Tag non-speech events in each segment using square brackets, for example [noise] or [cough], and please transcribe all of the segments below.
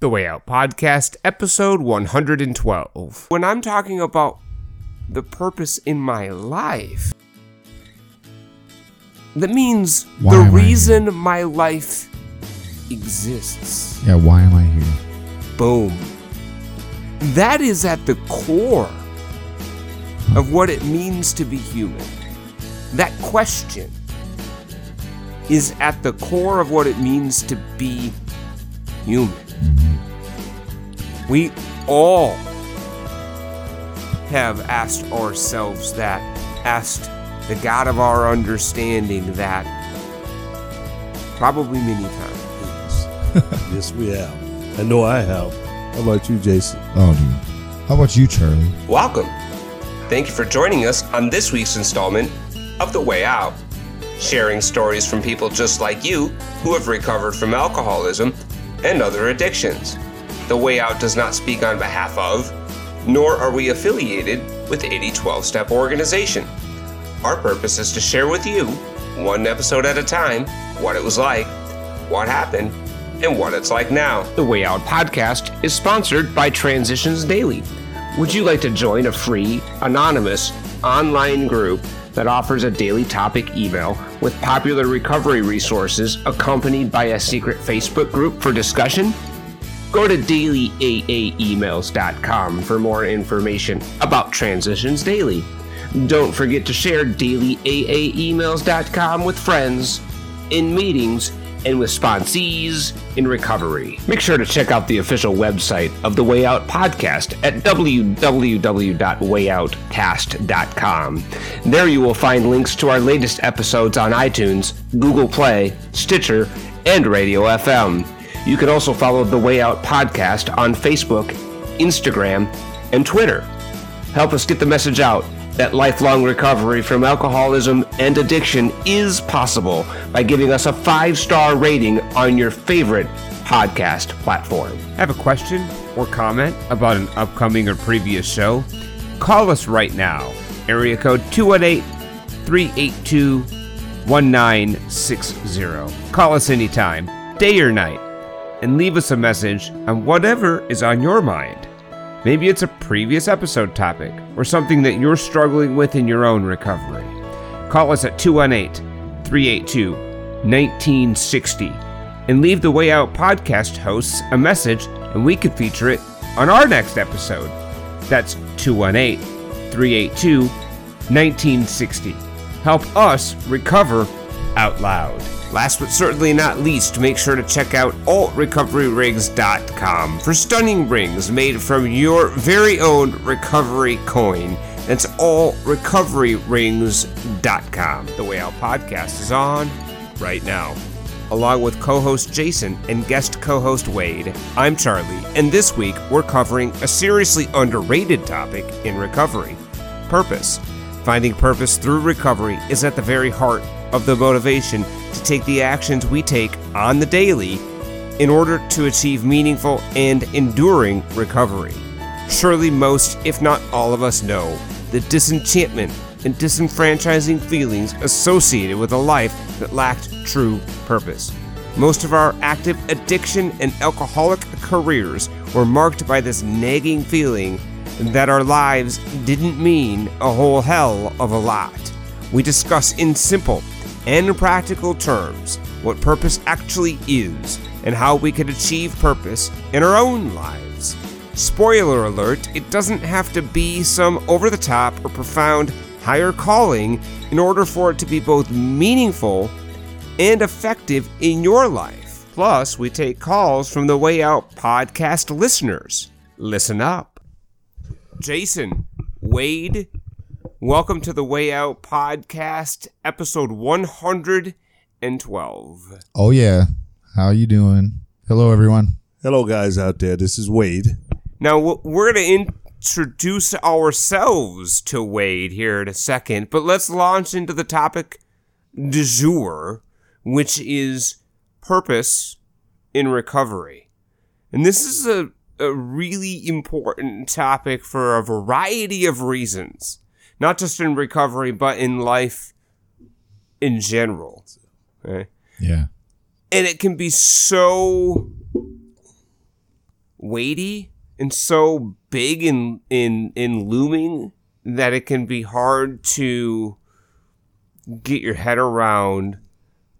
The Way Out Podcast, episode 112. When I'm talking about the purpose in my life, that means Why the reason my life exists. Yeah, why am I here? Boom. That is at the core of what it means to be human. That question is at the core of what it means to be human. Mm-hmm. We all have asked ourselves that, asked the God of our understanding that probably many times. [laughs] Yes, we have. I know I have. How about you, Jason? Oh, dude. How about you, Charlie? Welcome. Thank you for joining us on this week's installment of The Way Out, sharing stories from people just like you who have recovered from alcoholism and other addictions. The Way Out does not speak on behalf of, nor are we affiliated with any 12 step Organization. Our purpose is to share with you, one episode at a time, what it was like, what happened, and what it's like now. The Way Out podcast is sponsored by Transitions Daily. Would you like to join a free, anonymous, online group that offers a daily topic email with popular recovery resources accompanied by a secret Facebook group for discussion? Go to dailyaaemails.com for more information about Transitions Daily. Don't forget to share dailyaaemails.com with friends, in meetings, and with sponsees in recovery. Make sure to check out the official website of the Way Out podcast at www.wayoutcast.com. There you will find links to our latest episodes on iTunes, Google Play, Stitcher, and Radio FM. You can also follow the Way Out podcast on Facebook, Instagram, and Twitter. Help us get the message out that lifelong recovery from alcoholism and addiction is possible by giving us a five star rating on your favorite podcast platform. Have a question or comment about an upcoming or previous show? Call us right now. Area code 218 382 1960. Call us anytime, day or night, and leave us a message on whatever is on your mind. Maybe it's a previous episode topic or something that you're struggling with in your own recovery. Call us at 218 382 1960 and leave the Way Out podcast hosts a message and we could feature it on our next episode. That's 218 382 1960. Help us recover out loud. Last but certainly not least, make sure to check out altrecoveryrings.com for stunning rings made from your very own recovery coin. That's allrecoveryrings.com. The Way Out podcast is on right now. Along with co host Jason and guest co host Wade, I'm Charlie, and this week we're covering a seriously underrated topic in recovery purpose. Finding purpose through recovery is at the very heart of the motivation to take the actions we take on the daily in order to achieve meaningful and enduring recovery. Surely most, if not all of us, know the disenchantment and disenfranchising feelings associated with a life that lacked true purpose. Most of our active addiction and alcoholic careers were marked by this nagging feeling that our lives didn't mean a whole hell of a lot. We discuss in simple and practical terms what purpose actually is and how we can achieve purpose in our own lives. Spoiler alert, it doesn't have to be some over the top or profound higher calling in order for it to be both meaningful and effective in your life. Plus, we take calls from the Way Out podcast listeners. Listen up. Jason, Wade, welcome to the Way Out podcast, episode 112. Oh yeah. How are you doing? Hello, everyone. Hello, guys out there. This is Wade. Now, we're going to introduce ourselves to Wade here in a second, but let's launch into the topic du jour, which is purpose in recovery. And this is a, a really important topic for a variety of reasons, not just in recovery, but in life in general. Okay? Yeah. and it can be so weighty and so big in in in looming that it can be hard to get your head around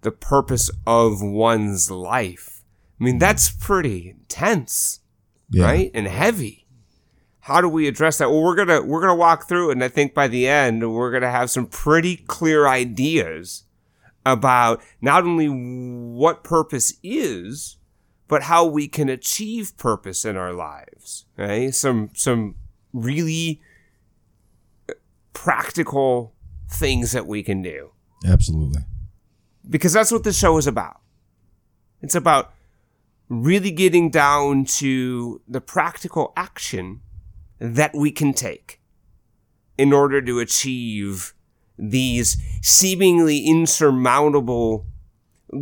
the purpose of one's life. I mean, that's pretty intense, Yeah. right? And heavy. How do we address that? Well, we're gonna we're gonna walk through and I think by the end we're gonna have some pretty clear ideas about not only what purpose is, but how we can achieve purpose in our lives. Right? Some some really uh, practical things that we can do Absolutely. because that's what the show is about. It's about really getting down to the practical action that we can take in order to achieve these seemingly insurmountable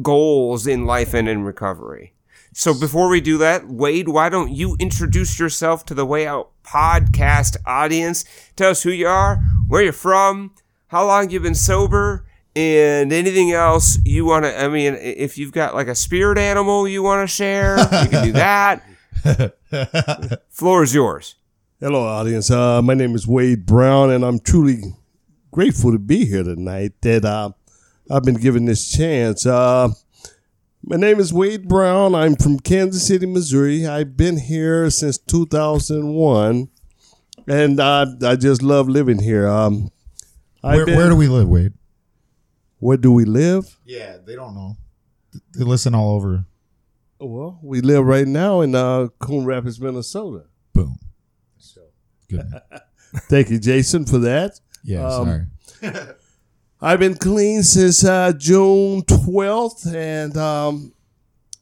goals in life and in recovery. So before we do that, Wade, why don't you introduce yourself to the Way Out podcast audience? Tell us who you are, where you're from, how long you've been sober, and anything else you want to. I mean, if you've got like a spirit animal you want to share, you can do [laughs] that. [laughs] Floor is yours. Hello, audience. Uh, my name is Wade Brown, and I'm truly grateful to be here tonight. That uh, I've been given this chance. Uh, my name is Wade Brown. I'm from Kansas City, Missouri. I've been here since 2001, and uh, I just love living here. Um, Where, been- where do we live, Wade? where do we live? Yeah, they don't know. They listen all over. Well, we live right now in uh, Coon Rapids, Minnesota. Boom. Good. Thank you, Jason, for that. Yeah, Um, sorry. [laughs] I've been clean since uh, June 12th, and um,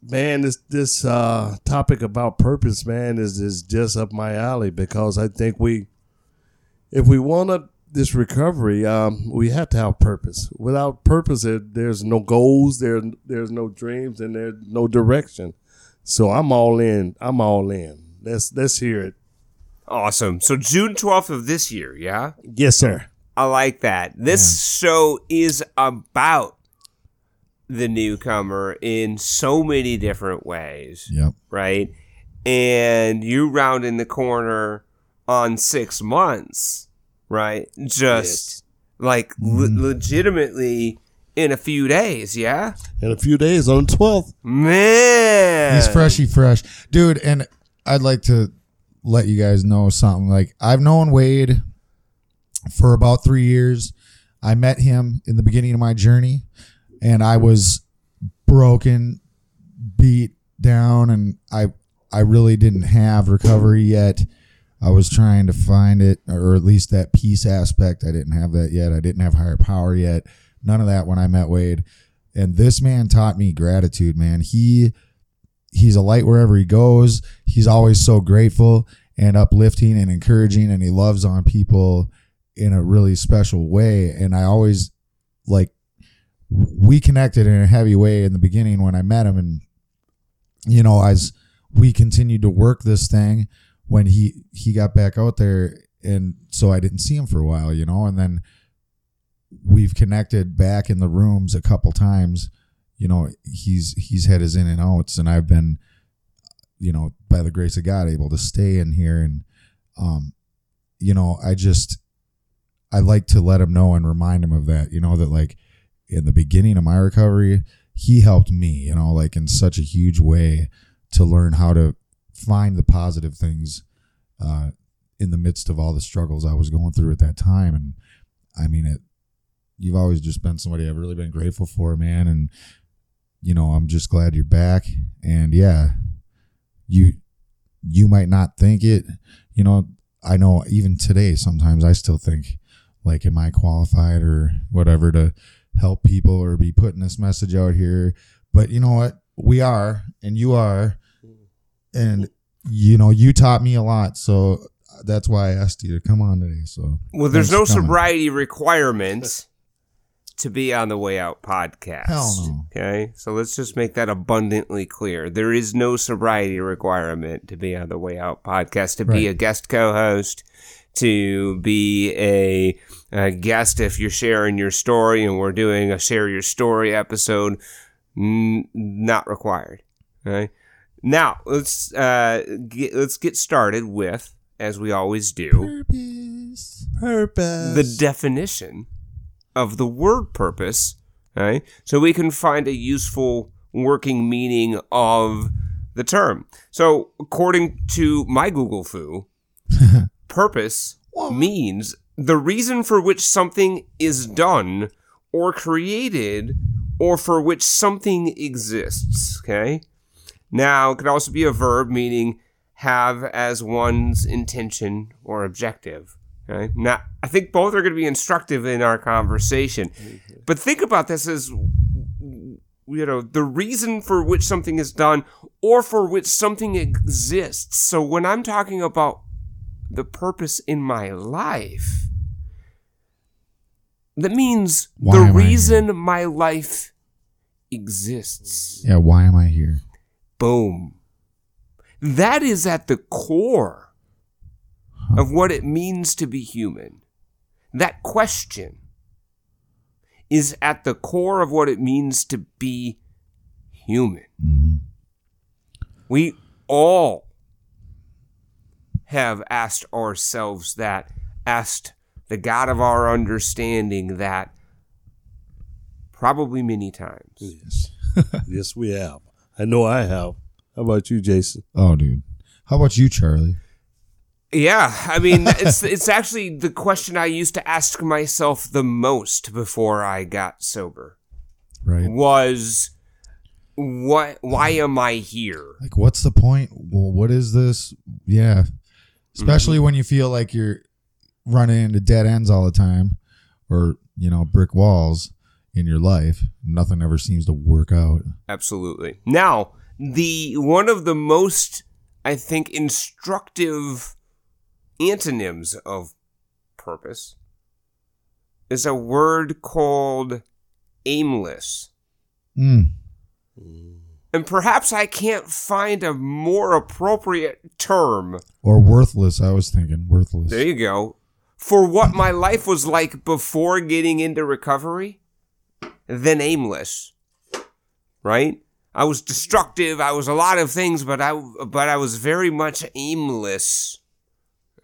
man, this this uh, topic about purpose, man, is is just up my alley because I think we, if we want to this recovery, um, we have to have purpose. Without purpose, there, there's no goals, there there's no dreams, and there's no direction. So I'm all in. I'm all in. Let's let's hear it. Awesome. So June 12th of this year, yeah? Yes, sir. I like that. This show is about the newcomer in so many different ways, Yep. right? And you round in the corner on six months, right? Just like le- mm-hmm. legitimately in a few days, yeah? In a few days on 12th. Man. He's freshy fresh. Dude, and I'd like to let you guys know something. Like I've known Wade for about three years. I met him in the beginning of my journey and I was broken, beat down, and I I really didn't have recovery yet. I was trying to find it, or at least that peace aspect. I didn't have that yet. I didn't have higher power yet. None of that when I met Wade. And this man taught me gratitude, man. He he's a light wherever he goes. He's always so grateful and uplifting and encouraging and he loves on people in a really special way. And I always like we connected in a heavy way in the beginning when I met him and you know, as we continued to work this thing when he he got back out there and so I didn't see him for a while, you know, and then we've connected back in the rooms a couple times. You know, he's he's had his in and outs and I've been you know, by the grace of God able to stay in here and um you know, I just I like to let him know and remind him of that, you know, that like in the beginning of my recovery, he helped me, you know, like in such a huge way to learn how to find the positive things uh, in the midst of all the struggles I was going through at that time. And I mean, it, you've always just been somebody I've really been grateful for, man. And, you know, I'm just glad you're back. And yeah, you, you might not think it, you know, I know even today, sometimes I still think like, am I qualified or whatever to help people or be putting this message out here? But you know what? We are, and you are, and you know, you taught me a lot. So that's why I asked you to come on today. So Well, there's no coming. sobriety requirements to be on the Way Out podcast. No. Okay, so let's just make that abundantly clear. There is no sobriety requirement to be on the Way Out podcast, to be a guest co-host, to be a, a guest if you're sharing your story and we're doing a share your story episode. N- not required. Okay. Now let's uh, get, let's get started with, as we always do, Purpose. Purpose. the definition of the word purpose. Right, so we can find a useful working meaning of the term. So, according to my Google fu, [laughs] purpose means the reason for which something is done or created or for which something exists. Okay. Now, it could also be a verb meaning have as one's intention or objective. Okay. Now, I think both are going to be instructive in our conversation. But think about this as you know the reason for which something is done or for which something exists so when i'm talking about the purpose in my life that means Why the am I here? reason my life exists Yeah, why am I here? boom that is at the core of what it means to be human that question is at the core of what it means to be human. Mm-hmm. We all have asked ourselves that, asked the God of our understanding that probably many times. Yes. [laughs] yes, we have. I know I have. How about you, Jason? Oh, dude. How about you, Charlie? Yeah, I mean, it's it's actually the question I used to ask myself the most before I got sober. Right? Was what why am I here? Like, what's the point? Well, what is this? Yeah. Especially mm-hmm. when you feel like you're running into dead ends all the time or, you know, brick walls in your life. Nothing ever seems to work out. Absolutely. Now, the one of the most I think instructive antonyms of purpose is a word called aimless. Mm. And perhaps I can't find a more appropriate term. Or worthless, I was thinking. Worthless. There you go. For what my life was like before getting into recovery than aimless. Right? I was destructive, I was a lot of things, but I but I was very much aimless.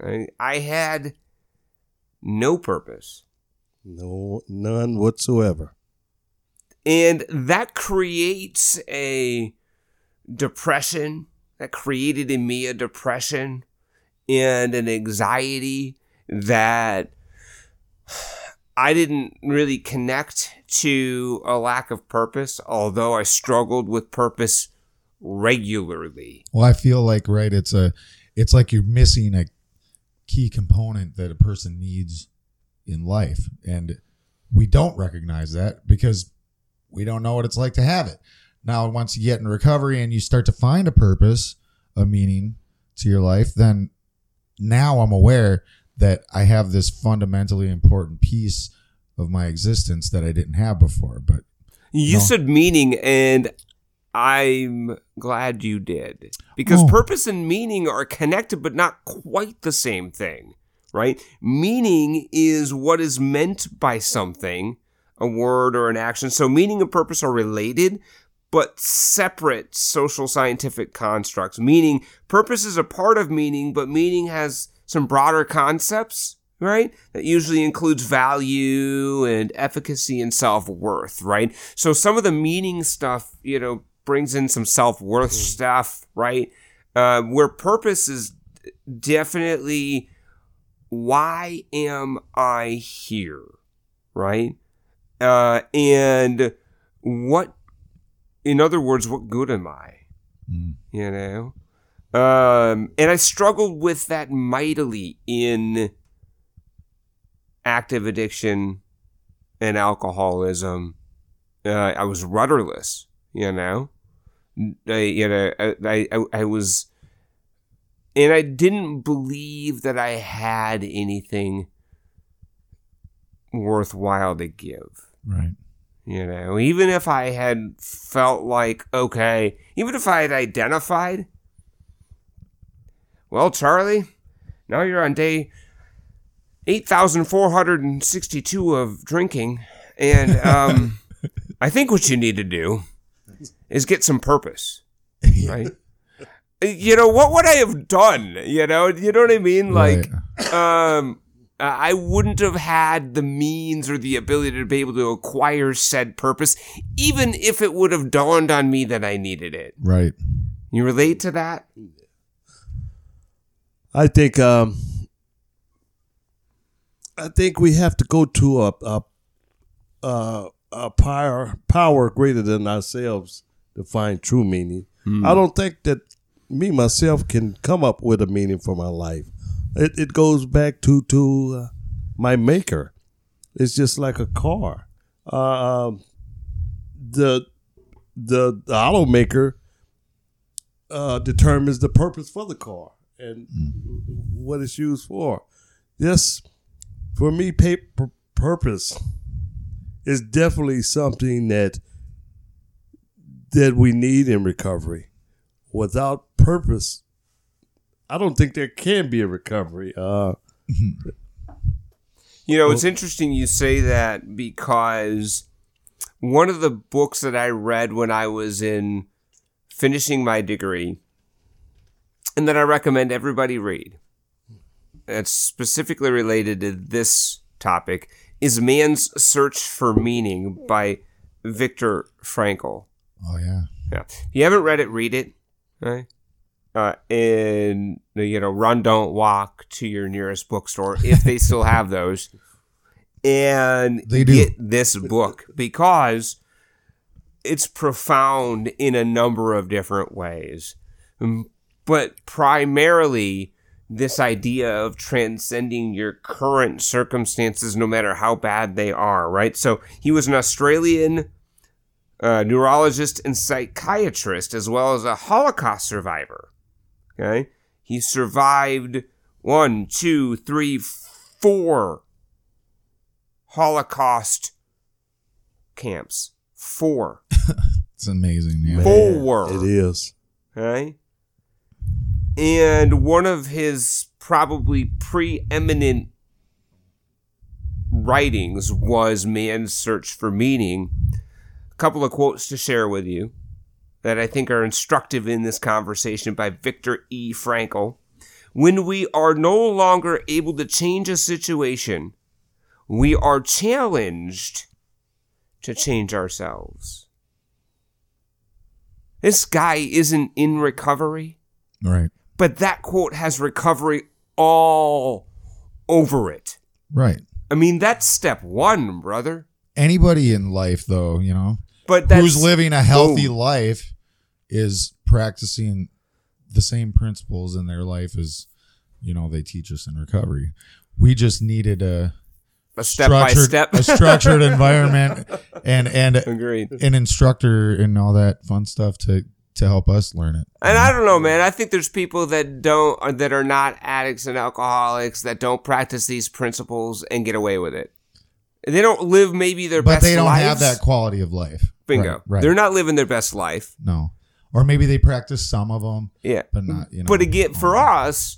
I, I had no purpose. No, none whatsoever. And that creates a depression. That created in me a depression and an anxiety that [sighs] I didn't really connect to a lack of purpose, although I struggled with purpose regularly. Well, I feel like right. It's a, it's like you're missing a key component that a person needs in life, and we don't recognize that because we don't know what it's like to have it. Now, once you get in recovery and you start to find a purpose, a meaning to your life, then now I'm aware that I have this fundamentally important piece of my existence that I didn't have before. But You No. said meaning, and I'm glad you did. Because Oh. purpose and meaning are connected, but not quite the same thing, right? Meaning is what is meant by something, a word or an action. So meaning and purpose are related, but separate social scientific constructs. Meaning, purpose is a part of meaning, but meaning has some broader concepts, right? That usually includes value and efficacy and self worth, right? So some of the meaning stuff, you know, brings in some self worth stuff, right? Uh, where purpose is definitely why am I here, right? Uh, and what, in other words, what good am I? Mm. You know? Um, and I struggled with that mightily in active addiction and alcoholism. Uh, I was rudderless, you know? I, you know, I, I, I was, and I didn't believe that I had anything worthwhile to give. right. You know, even if I had felt like, okay, even if I had identified, well, Charlie, now you're on day 8,462 of drinking, and um, [laughs] I think what you need to do is get some purpose, [laughs] right? you know, what would I have done? You know, you know what I mean? Like, um, I wouldn't have had the means or the ability to be able to acquire said purpose, even if it would have dawned on me that I needed it. Right. You relate to that? I think um, I think we have to go to a a, a, a power power greater than ourselves to find true meaning. I don't think that me myself can come up with a meaning for my life. It it goes back to to uh, my maker. It's just like a car. Uh, um, the the the automaker uh, determines the purpose for the car and what it's used for. This, for me, paper purpose is definitely something that that we need in recovery. Without purpose, I don't think there can be a recovery. Uh, [laughs] You know, it's interesting you say that because one of the books that I read when I was in finishing my degree and that I recommend everybody read, that's specifically related to this topic, is Man's Search for Meaning by Viktor Frankl. Oh yeah. Yeah. If you haven't read it, read it. Right? Uh, and you know, run, don't walk to your nearest bookstore if they still have those, and They do. get this book because it's profound in a number of different ways, Mm, but primarily this idea of transcending your current circumstances, no matter how bad they are. Right. So he was an Australian a neurologist and psychiatrist, as well as a Holocaust survivor. Okay, he survived one, two, three, four Holocaust camps. Four. [laughs] It's amazing. Yeah. Four. it is. Okay. And one of his probably preeminent writings was Man's Search for Meaning. A couple of quotes to share with you that I think are instructive in this conversation by Viktor E. Frankl. When we are no longer able to change a situation, we are challenged to change ourselves. This guy isn't in recovery, Right. but that quote has recovery all over it. Right. I mean, that's step one, brother. Anybody in life, though, you know, But that's who's living a healthy Boom. life is practicing the same principles in their life as you know they teach us in recovery. We just needed a a step by structured, step. a structured [laughs] environment and and Agreed. an instructor and all that fun stuff to to help us learn it. And I don't know, man. I think there's people that don't, that are not addicts and alcoholics that don't practice these principles and get away with it. They don't live maybe their But best they don't lives. have that quality of life. Bingo. Right. right. They're not living their best life. no. Or maybe they practice some of them, Yeah. but not. You know. But again, for us,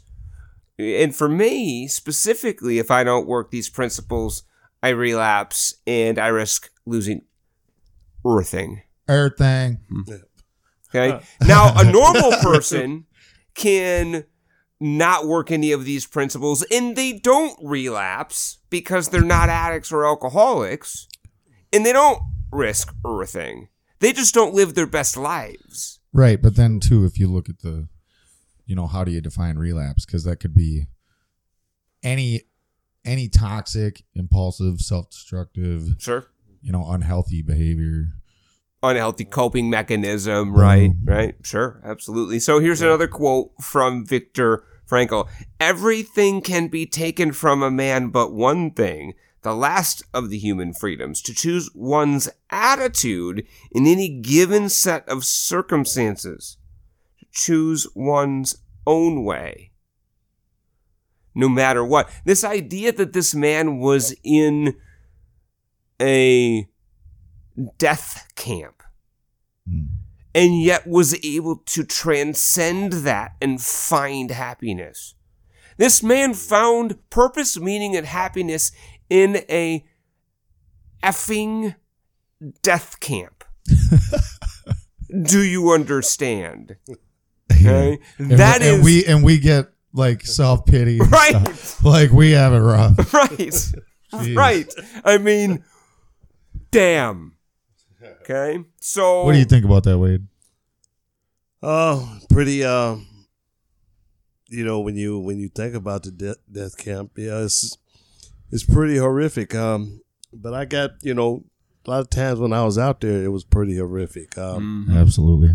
and for me specifically, if I don't work these principles, I relapse and I risk losing everything. everything. Hmm. Okay. Uh. Now, a normal [laughs] person can not work any of these principles and they don't relapse because they're not addicts or alcoholics and they don't risk everything. They just don't live their best lives. Right, but then too, if you look at the, you know, how do you define relapse? Because that could be any any toxic, impulsive, self-destructive, Sure. you know, unhealthy behavior. Unhealthy coping mechanism, right? Mm. Right? Sure, absolutely. So here's another quote from Viktor Frankl. Everything can be taken from a man but one thing, the last of the human freedoms, to choose one's attitude in any given set of circumstances, to choose one's own way. No matter what. This idea that this man was in a death camp Mm. and yet was able to transcend that and find happiness. This man found purpose, meaning, and happiness in a effing death camp. [laughs] Do you understand? Okay, And, that and is we and we get like self pity, Right. Like we have it rough. [laughs] right, [laughs] right. I mean, damn. Okay, so What do you think about that, Wade? Oh, pretty. Um, you know, when you when you think about the death, death camp, yeah, it's it's pretty horrific. Um, but I got you know a lot of times when I was out there, it was pretty horrific. Um, Absolutely.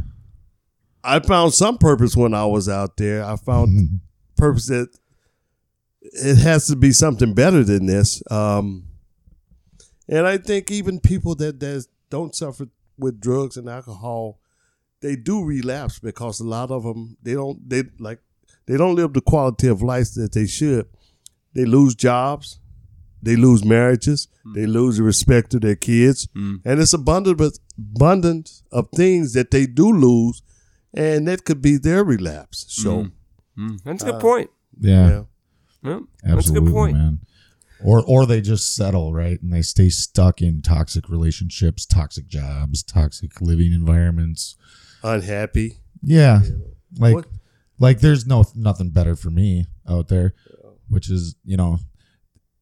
I found some purpose when I was out there. I found purpose that it has to be something better than this. Um, and I think even people that, that don't suffer with drugs and alcohol, they do relapse because a lot of them they don't they like they don't live the quality of life that they should. They lose jobs, they lose marriages, mm. they lose the respect of their kids, mm. and it's abundant abundance of things that they do lose, and that could be their relapse. So. Mm. That's a good uh, point. Yeah. Yeah. Yeah, that's a Absolutely, good point. man. Or or they just settle, right? And they stay stuck in toxic relationships, toxic jobs, toxic living environments. unhappy. Yeah. Like What- like there's no nothing better for me out there, which is, you know,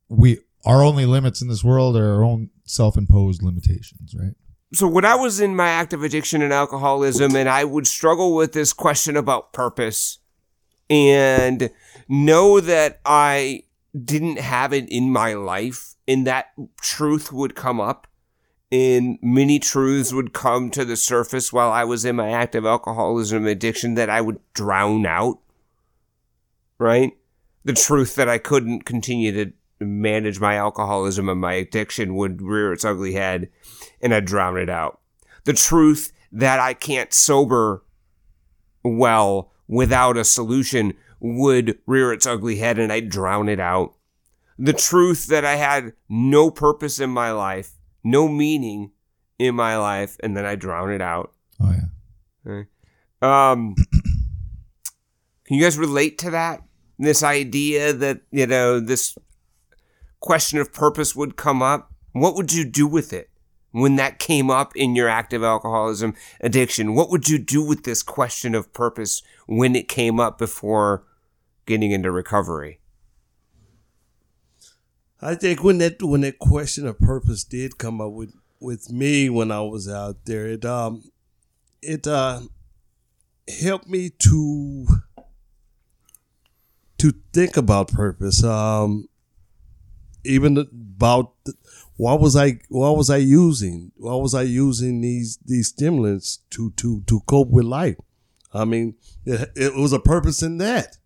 we our only limits in this world are our own self-imposed limitations, right? So when I was in my active addiction and alcoholism, and I would struggle with this question about purpose, and know that I didn't have it in my life, and that truth would come up, and many truths would come to the surface while I was in my active alcoholism addiction that I would drown out. Right? The truth that I couldn't continue to manage my alcoholism and my addiction would rear its ugly head and I'd drown it out. The truth that I can't sober well without a solution would rear its ugly head and I'd drown it out. The truth that I had no purpose in my life, no meaning in my life, and then I drown it out. Oh yeah. Um, [clears throat] can you guys relate to that? This idea that, you know, this question of purpose would come up. What would you do with it when that came up in your active alcoholism addiction? What would you do with this question of purpose when it came up before getting into recovery? I think when that when that question of purpose did come up with with me when I was out there, it um it uh helped me to to think about purpose. Um even about what was I what was I using? why was I using these these stimulants to to to cope with life? I mean, it, it was a purpose in that.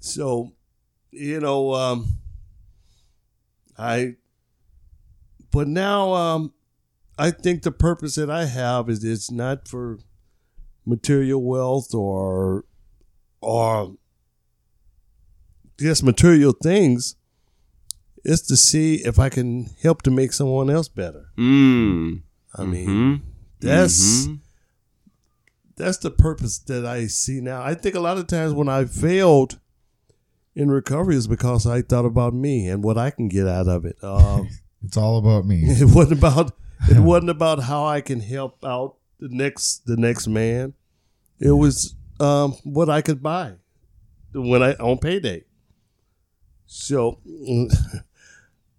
So, you know, um I but now um I think the purpose that I have is it's not for material wealth or or just material things. It's to see if I can help to make someone else better. Mm. I mean, Hmm. that's Mhm. That's the purpose that I see now. I think a lot of times when I failed in recovery is because I thought about me and what I can get out of it. Um, [laughs] It's all about me. [laughs] it wasn't about it [laughs] wasn't about how I can help out the next the next man. It was um, what I could buy when I on payday. So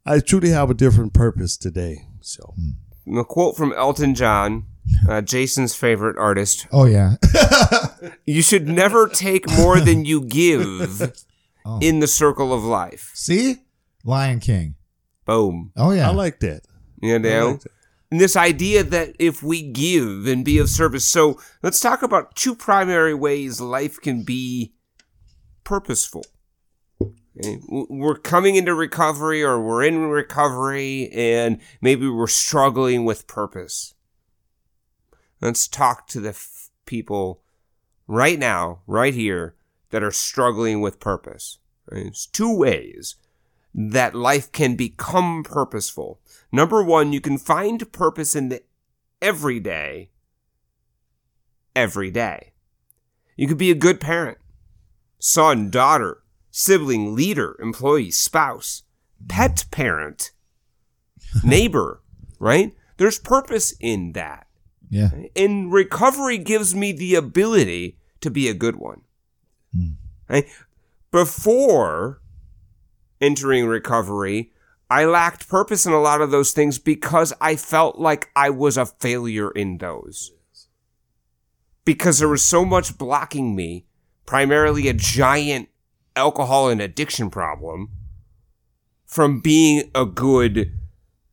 I truly have a different purpose today. So A quote from Elton John, uh, Jason's favorite artist. Oh yeah. [laughs] You should never take more than you give [laughs] Oh. in the circle of life. See? Lion King. Boom. Oh yeah. I liked that. You know? like. And this idea that if we give and be of service. So let's talk about two primary ways life can be purposeful. We're coming into recovery or we're in recovery and maybe we're struggling with purpose. Let's talk to the f- people right now, right here, that are struggling with purpose. Right? There's two ways that life can become purposeful. Number one, you can find purpose in the everyday, every day. You could be a good parent, son, daughter, sibling, leader, employee, spouse, pet parent, [laughs] neighbor, right? There's purpose in that. Yeah. And recovery gives me the ability to be a good one. Hmm. Right? Before entering recovery, I lacked purpose in a lot of those things because I felt like I was a failure in those. Because there was so much blocking me, primarily a giant alcohol and addiction problem, from being a good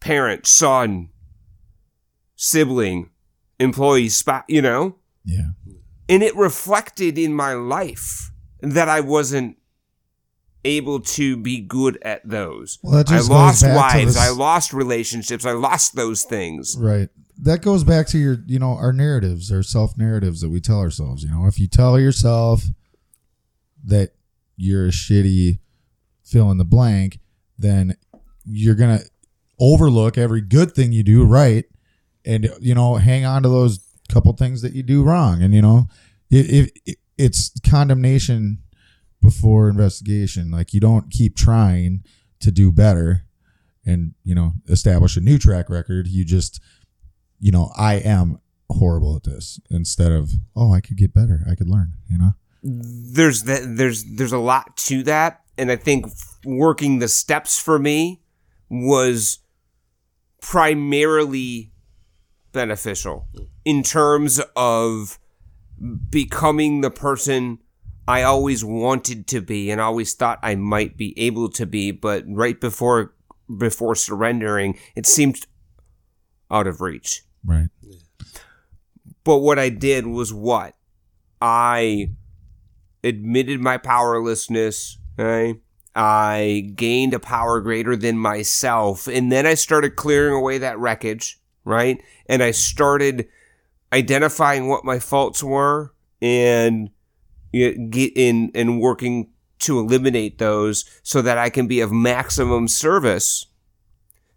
parent, son, sibling, employee, spot, you know? Yeah. And it reflected in my life that I wasn't able to be good at those. Well, that I lost wives, I lost relationships, I lost those things. Right. That goes back to your, you know, our narratives, our self narratives that we tell ourselves. You know, if you tell yourself that you're a shitty fill in the blank, then you're going to overlook every good thing you do right and, you know, hang on to those couple things that you do wrong. And, you know, it, it, it's condemnation before investigation. Like, you don't keep trying to do better and, you know, establish a new track record. You just, you know, I am horrible at this instead of, oh, I could get better. I could learn, you know? There's that there's there's a lot to that and I think working the steps for me was primarily beneficial in terms of becoming the person I always wanted to be and always thought I might be able to be, but right before before surrendering, it seemed out of reach. Right. But what I did was what? I admitted my powerlessness. Right? I gained a power greater than myself. And then I started clearing away that wreckage. Right? And I started identifying what my faults were and get in and working to eliminate those so that I can be of maximum service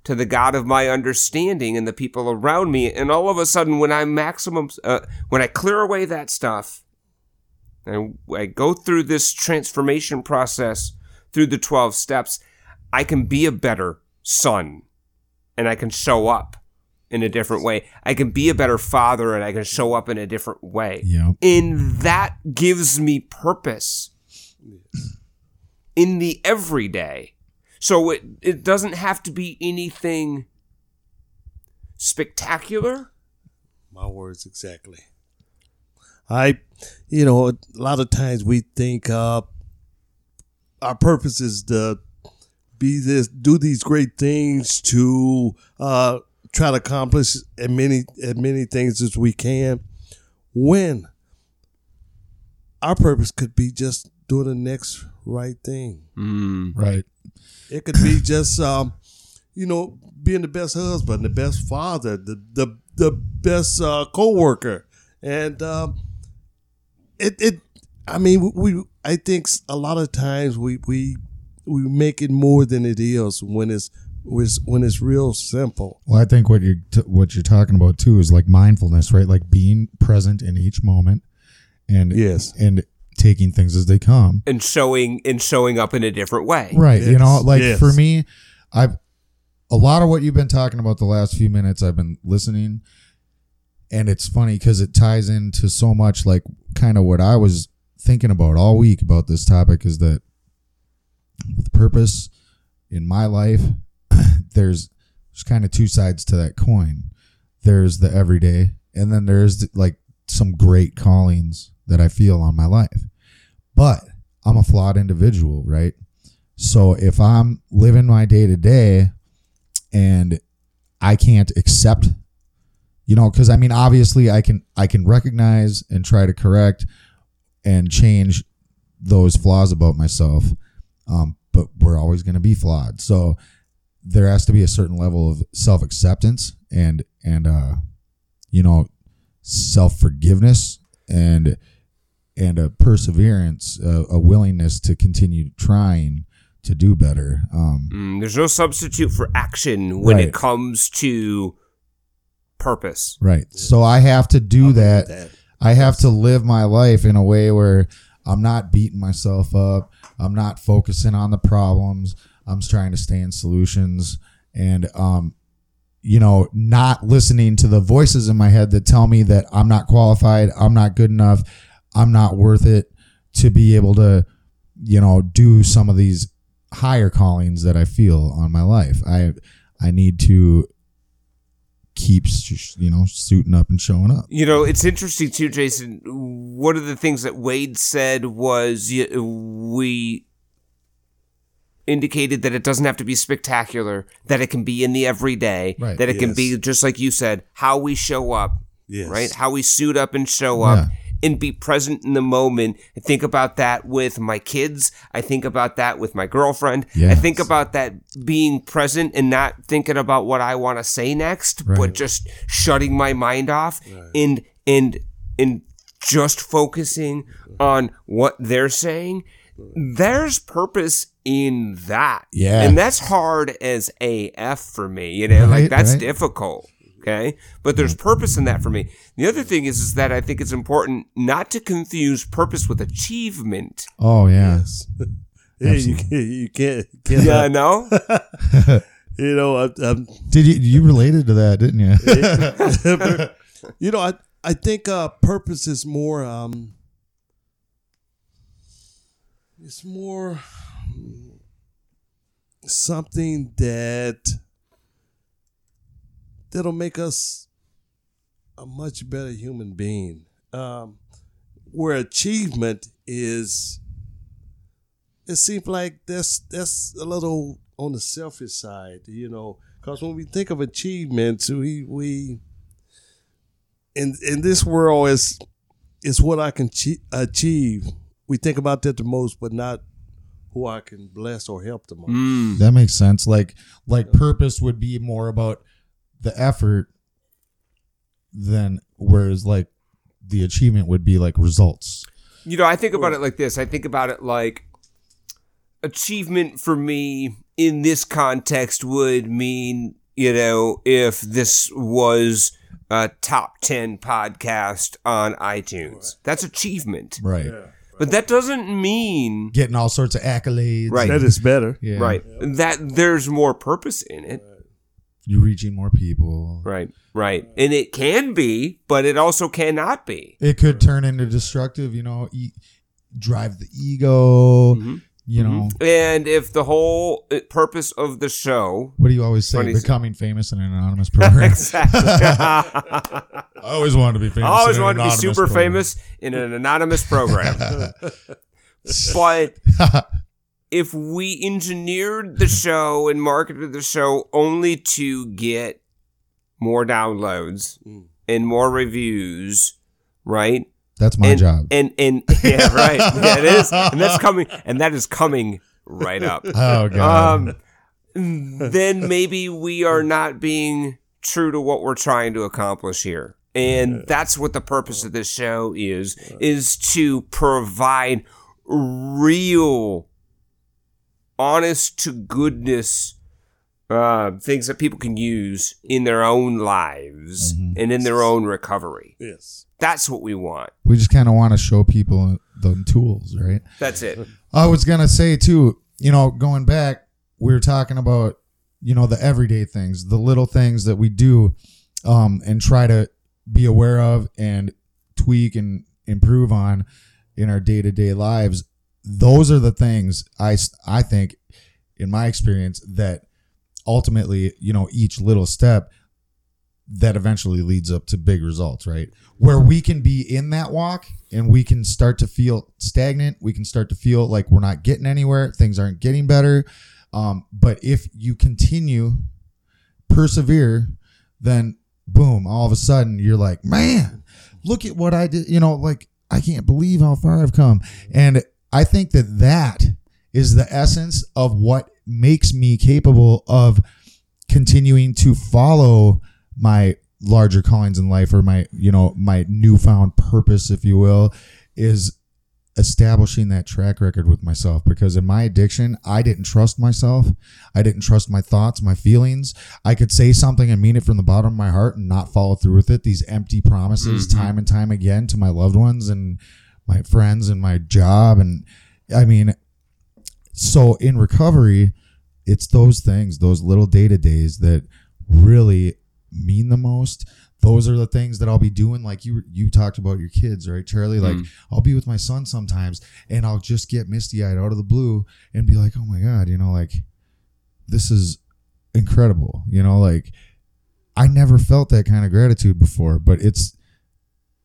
to the God of my understanding and the people around me. And all of a sudden, when I'm maximum, uh, when I clear away that stuff, and I go through this transformation process through the 12 steps, I can be a better son and I can show up in a different way. I can be a better father and I can show up in a different way. Yep. And that gives me purpose in the everyday. So it, it doesn't have to be anything spectacular. My words exactly. I, you know, a lot of times we think uh, our purpose is to be this, do these great things to uh, try to accomplish as many as many things as we can. When our purpose could be just doing the next right thing. Right. It could be [laughs] just, um, you know, being the best husband, the best father, the the the best uh, coworker, and um, it it. I mean, we. I think a lot of times we we we make it more than it is when it's when it's real simple. Well, I think what you're t- what you're talking about too is like mindfulness, right? Like being present in each moment, and Yes. and taking things as they come. and showing and showing up in a different way. Right. You know, like yes. for me, I've a lot of what you've been talking about the last few minutes. I've been listening, and it's funny because it ties into so much like kind of what I was thinking about all week about this topic is that with purpose in my life, there's there's kind of two sides to that coin. There's the everyday, and then there's like some great callings that I feel on my life. But I'm a flawed individual, right? So if I'm living my day to day and I can't accept, you know, because I mean, obviously, I can I can recognize and try to correct and change those flaws about myself, um, but we're always going to be flawed. So there has to be a certain level of self acceptance and and uh, you know, self forgiveness and and a perseverance, a, a willingness to continue trying to do better. Um, Mm, there's no substitute for action when Right. it comes to purpose. right. So I have to do that. that. I have to live my life in a way where I'm not beating myself up. I'm not focusing on the problems. I'm trying to stay in solutions and, um, you know, not listening to the voices in my head that tell me that I'm not qualified, I'm not good enough, I'm not worth it to be able to, you know, do some of these higher callings that I feel on my life. I I need to keep you know suiting up and showing up. You know, it's interesting too, Jason. One of the things that Wade said was we indicated that it doesn't have to be spectacular, that it can be in the everyday, Right. that it can be just like you said, how we show up, Yes. right? How we suit up and show up. Yeah. And be present in the moment. I think about that with my kids. I think about that with my girlfriend. I think about that being present and not thinking about what I want to say next, but just shutting my mind off and and and just focusing on what they're saying. There's purpose in that. Yeah. And that's hard as AF for me. You know, like that's right. difficult. Okay. But there's purpose in that for me. The other thing is, is that I think it's important not to confuse purpose with achievement. Oh yeah. Yes. [laughs] Yeah, you can't, you can't, can't Yeah, no? [laughs] you know, I, I'm, Did you you related to that, didn't you? [laughs] you know, I, I think uh, purpose is more, um, it's more something that that'll make us a much better human being. Um, where achievement is, it seems like that's that's a little on the selfish side, you know. Because when we think of achievements, we we in in this world is is what I can achieve. We think about that the most, but not who I can bless or help the most. Mm. that makes sense. Like like purpose would be more about the effort than whereas like the achievement would be like results. You know, I think about it like this. I think about it like achievement for me in this context would mean, you know, if this was a top 10 podcast on iTunes. That's achievement. Right. But that doesn't mean Getting all sorts of accolades. Right. That is better. Yeah. right that there's more purpose in it. You're reaching more people. Right. Right. And it can be, but it also cannot be. It could turn into destructive, you know, e- drive the ego, Mm-hmm. You know. And if the whole uh, purpose of the show What do you always say? Becoming famous in an anonymous [laughs] program. exactly [laughs] I always wanted to be famous. I always in an wanted to be super program. famous in an anonymous program. [laughs] but if we engineered the show and marketed the show only to get more downloads and more reviews, right? That's my and, job. And and [laughs] yeah, right. Yeah, it is. And that's coming and that is coming right up. [laughs] oh god. Um, then maybe we are not being true to what we're trying to accomplish here. And that's what the purpose of this show is, is to provide real, honest to goodness, uh, things that people can use in their own lives and in their own recovery. Yes. That's what we want. we just kind of want to show people the tools, right? That's it. I was gonna say too, you know, going back, we were talking about, you know, the everyday things, the little things that we do, um, and try to be aware of and tweak and improve on in our day to day lives. Those are the things I I think, in my experience, that ultimately, you know, each little step that eventually leads up to big results, right? Where we can be in that walk and we can start to feel stagnant. We can start to feel like we're not getting anywhere. Things aren't getting better. Um, but if you continue, persevere, then boom, all of a sudden you're like, man, look at what I did. You know, like I can't believe how far I've come. And I think that that is the essence of what makes me capable of continuing to follow my larger callings in life or my you know my newfound purpose if you will is establishing that track record with myself. Because in my addiction I didn't trust myself. I didn't trust my thoughts my feelings. I could say something and mean it from the bottom of my heart and not follow through with it. These empty promises mm-hmm. time and time again to my loved ones and my friends and my job. And I mean so in recovery it's those things those little day to days that really mean the most those are the things that I'll be doing. Like you, you talked about your kids, right, Charlie? Like Mm. I'll be with my son sometimes, and I'll just get misty eyed out of the blue and be like, "Oh my god," you know, like this is incredible. You know, like I never felt that kind of gratitude before, but it's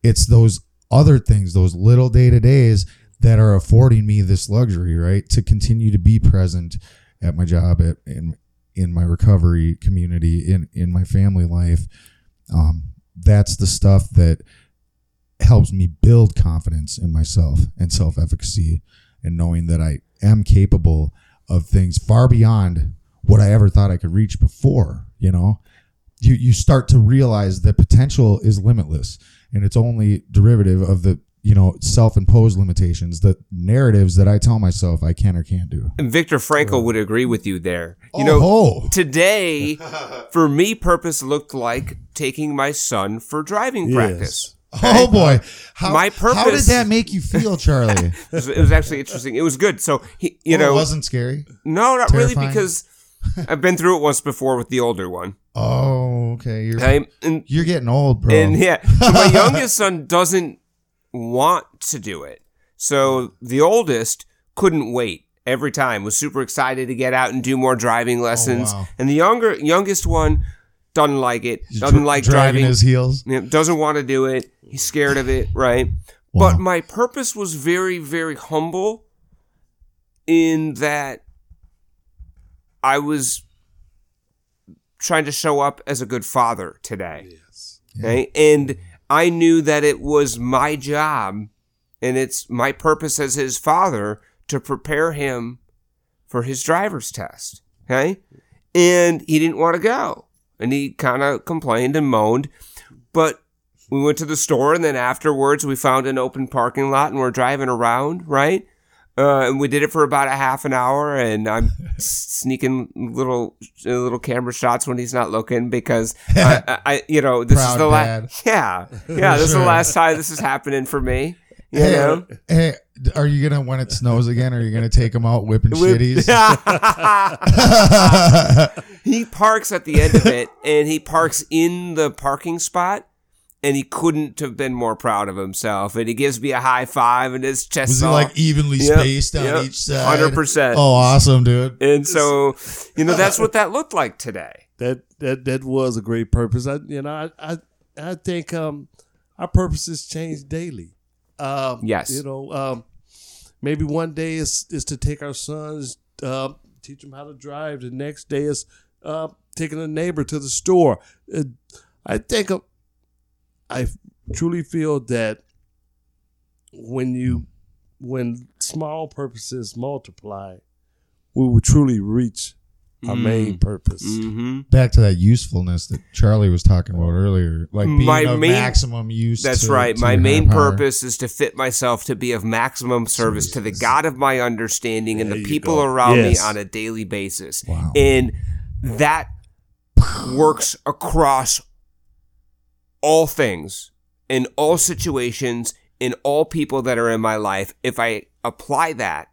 it's those other things, those little day to days that are affording me this luxury, right, to continue to be present at my job, at in in my recovery community, in in my family life. Um, that's the stuff that helps me build confidence in myself and self efficacy, and knowing that I am capable of things far beyond what I ever thought I could reach before. You know, you you start to realize that potential is limitless, and it's only derivative of the you know self-imposed limitations, the narratives that I tell myself I can or can't do. And Viktor Frankl would agree with you there. You oh, know, oh, today, [laughs] for me, purpose looked like taking my son for driving Yes. practice. oh boy, how, My How did that make you feel, Charlie? [laughs] It was, it was actually interesting. It was good. So he, you Oh, know, it wasn't scary. no, not really, because [laughs] I've been through it once before with the older one. Oh, okay. You're Okay, and you're getting old, bro. and yeah, so my youngest son doesn't want to do it. So the oldest couldn't wait. Every time was super excited to get out and do more driving oh, lessons, wow. and the younger youngest one doesn't like it. Doesn't like dragging driving. his heels. Doesn't want to do it. He's scared of it, right? Wow. But my purpose was very, very humble in that I was trying to show up as a good father today. Yes. Okay? And I knew that it was my job and it's my purpose as his father to prepare him for his driver's test. Okay. And he didn't want to go. And he kind of complained and moaned. But we went to the store and then afterwards we found an open parking lot and we're driving around, right? Uh, and we did it for about a half an hour, and I'm [laughs] sneaking little little camera shots when he's not looking because [laughs] I, I, I you know this is the last yeah [laughs] yeah this is the last time this is happening for me. You Hey, know, hey, are you gonna when it snows again? Are you gonna take him out whipping shitties? he parks at the end of it, and he parks in the parking spot. And he couldn't have been more proud of himself. And he gives me a high five, and his chest Was he like evenly Yep, spaced on yep, each side? 100%. Oh, awesome, dude. And so, you know, that's what that looked like today. [laughs] that that that was a great purpose. I you know I I, I think um our purposes change daily. Um, Yes. you know um, maybe one day is is to take our sons uh, teach them how to drive. The next day is uh, taking a neighbor to the store. Uh, I think uh, I truly feel that when you when small purposes multiply, we will truly reach our main purpose. Mm-hmm. Back to that usefulness that Charlie was talking about earlier, like being My of main- maximum use. That's to- right. to My main power. purpose is to fit myself to be of maximum service to the God of my understanding and the people go. around Yes. me on a daily basis. Wow. And that works across all things, in all situations, in all people that are in my life. If I apply that,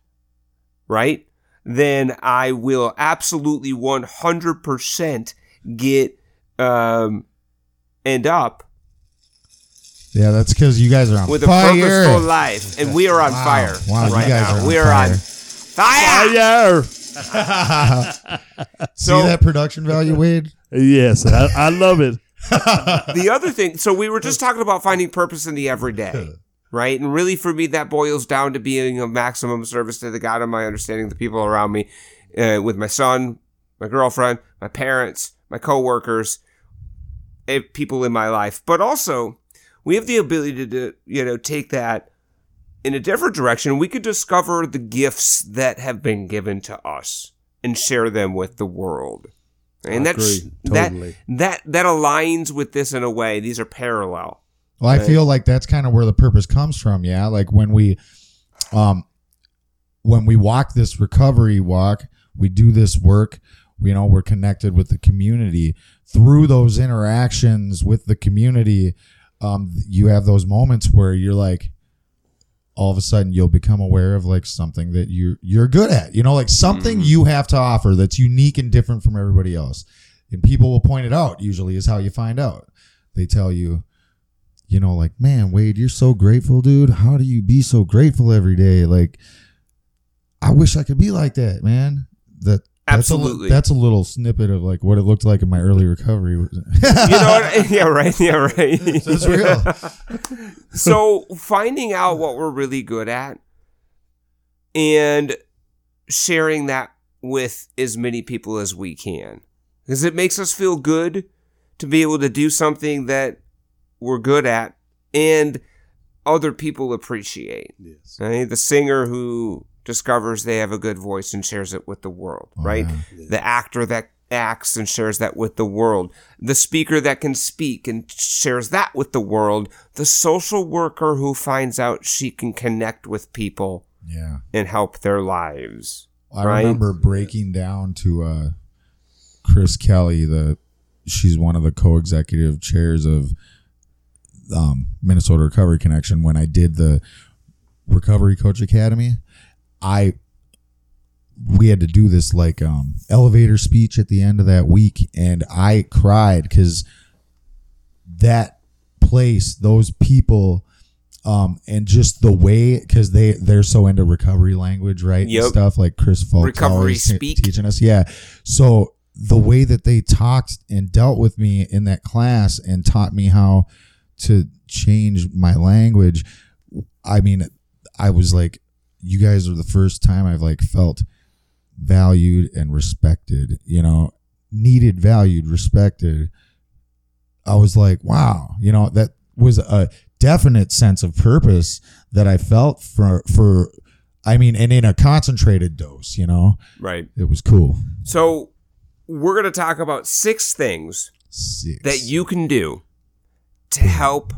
right, then I will absolutely 100% get, um, end up Yeah, that's because you guys are on fire. with a fire. purposeful life, and we are on Wow. fire Wow, you right guys now. are on we are on fire. fire. Fire! [laughs] So- See that production value, Wade? Yes, I, I love it. The other thing, so we were just [laughs] talking about finding purpose in the everyday, [laughs] right? And really, for me, that boils down to being of maximum service to the God of my understanding, the people around me, uh, with my son, my girlfriend, my parents, my coworkers, eh, people in my life. But also, we have the ability to, you know, take that in a different direction. We could discover the gifts that have been given to us and share them with the world. And I that's agree, that totally. that that aligns with this in a way. These are parallel. Well, I feel like that's kind of where the purpose comes from. Yeah, like when we, um, when we walk this recovery walk, we do this work. You know, we're connected with the community through those interactions with the community. Um, you have those moments where you're like, all of a sudden, you'll become aware of like something that you're you're good at. You know, like something mm-hmm. you have to offer that's unique and different from everybody else. and people will point it out. Usually, is how you find out. They tell you, you know, like, man, Wade, you're so grateful, dude. How do you be so grateful every day? Like, I wish I could be like that, man. That that's a Absolutely. that's a little snippet of like what it looked like in my early recovery. You know [laughs] what? [laughs] Yeah, right. Yeah, right. That's real. [laughs] so finding out what we're really good at and sharing that with as many people as we can because it makes us feel good to be able to do something that we're good at and other people appreciate Yes. right? the singer who discovers they have a good voice and shares it with the world Oh, right yeah. the actor that acts and shares that with the world, the speaker that can speak and shares that with the world, the social worker who finds out she can connect with people Yeah. and help their lives. I Right. remember breaking down to uh, Chris Kelly, the she's one of the co-executive chairs of um, Minnesota Recovery Connection. When I did the Recovery Coach Academy, I we had to do this like um, elevator speech at the end of that week, and I cried because that place, those people. Um, and just the way, because they they're so into recovery language, right? and stuff like Chris Fultz Recovery speak. teaching us. Yeah. So the way that they talked and dealt with me in that class and taught me how to change my language, I mean, I was like, you guys are the first time I've like felt valued and respected, you know, needed, valued, respected. I was like, wow, you know, that was a definite sense of purpose that I felt for, for, I mean, and in a concentrated dose, you know, Right. it was cool. So we're going to talk about six things Six. that you can do to help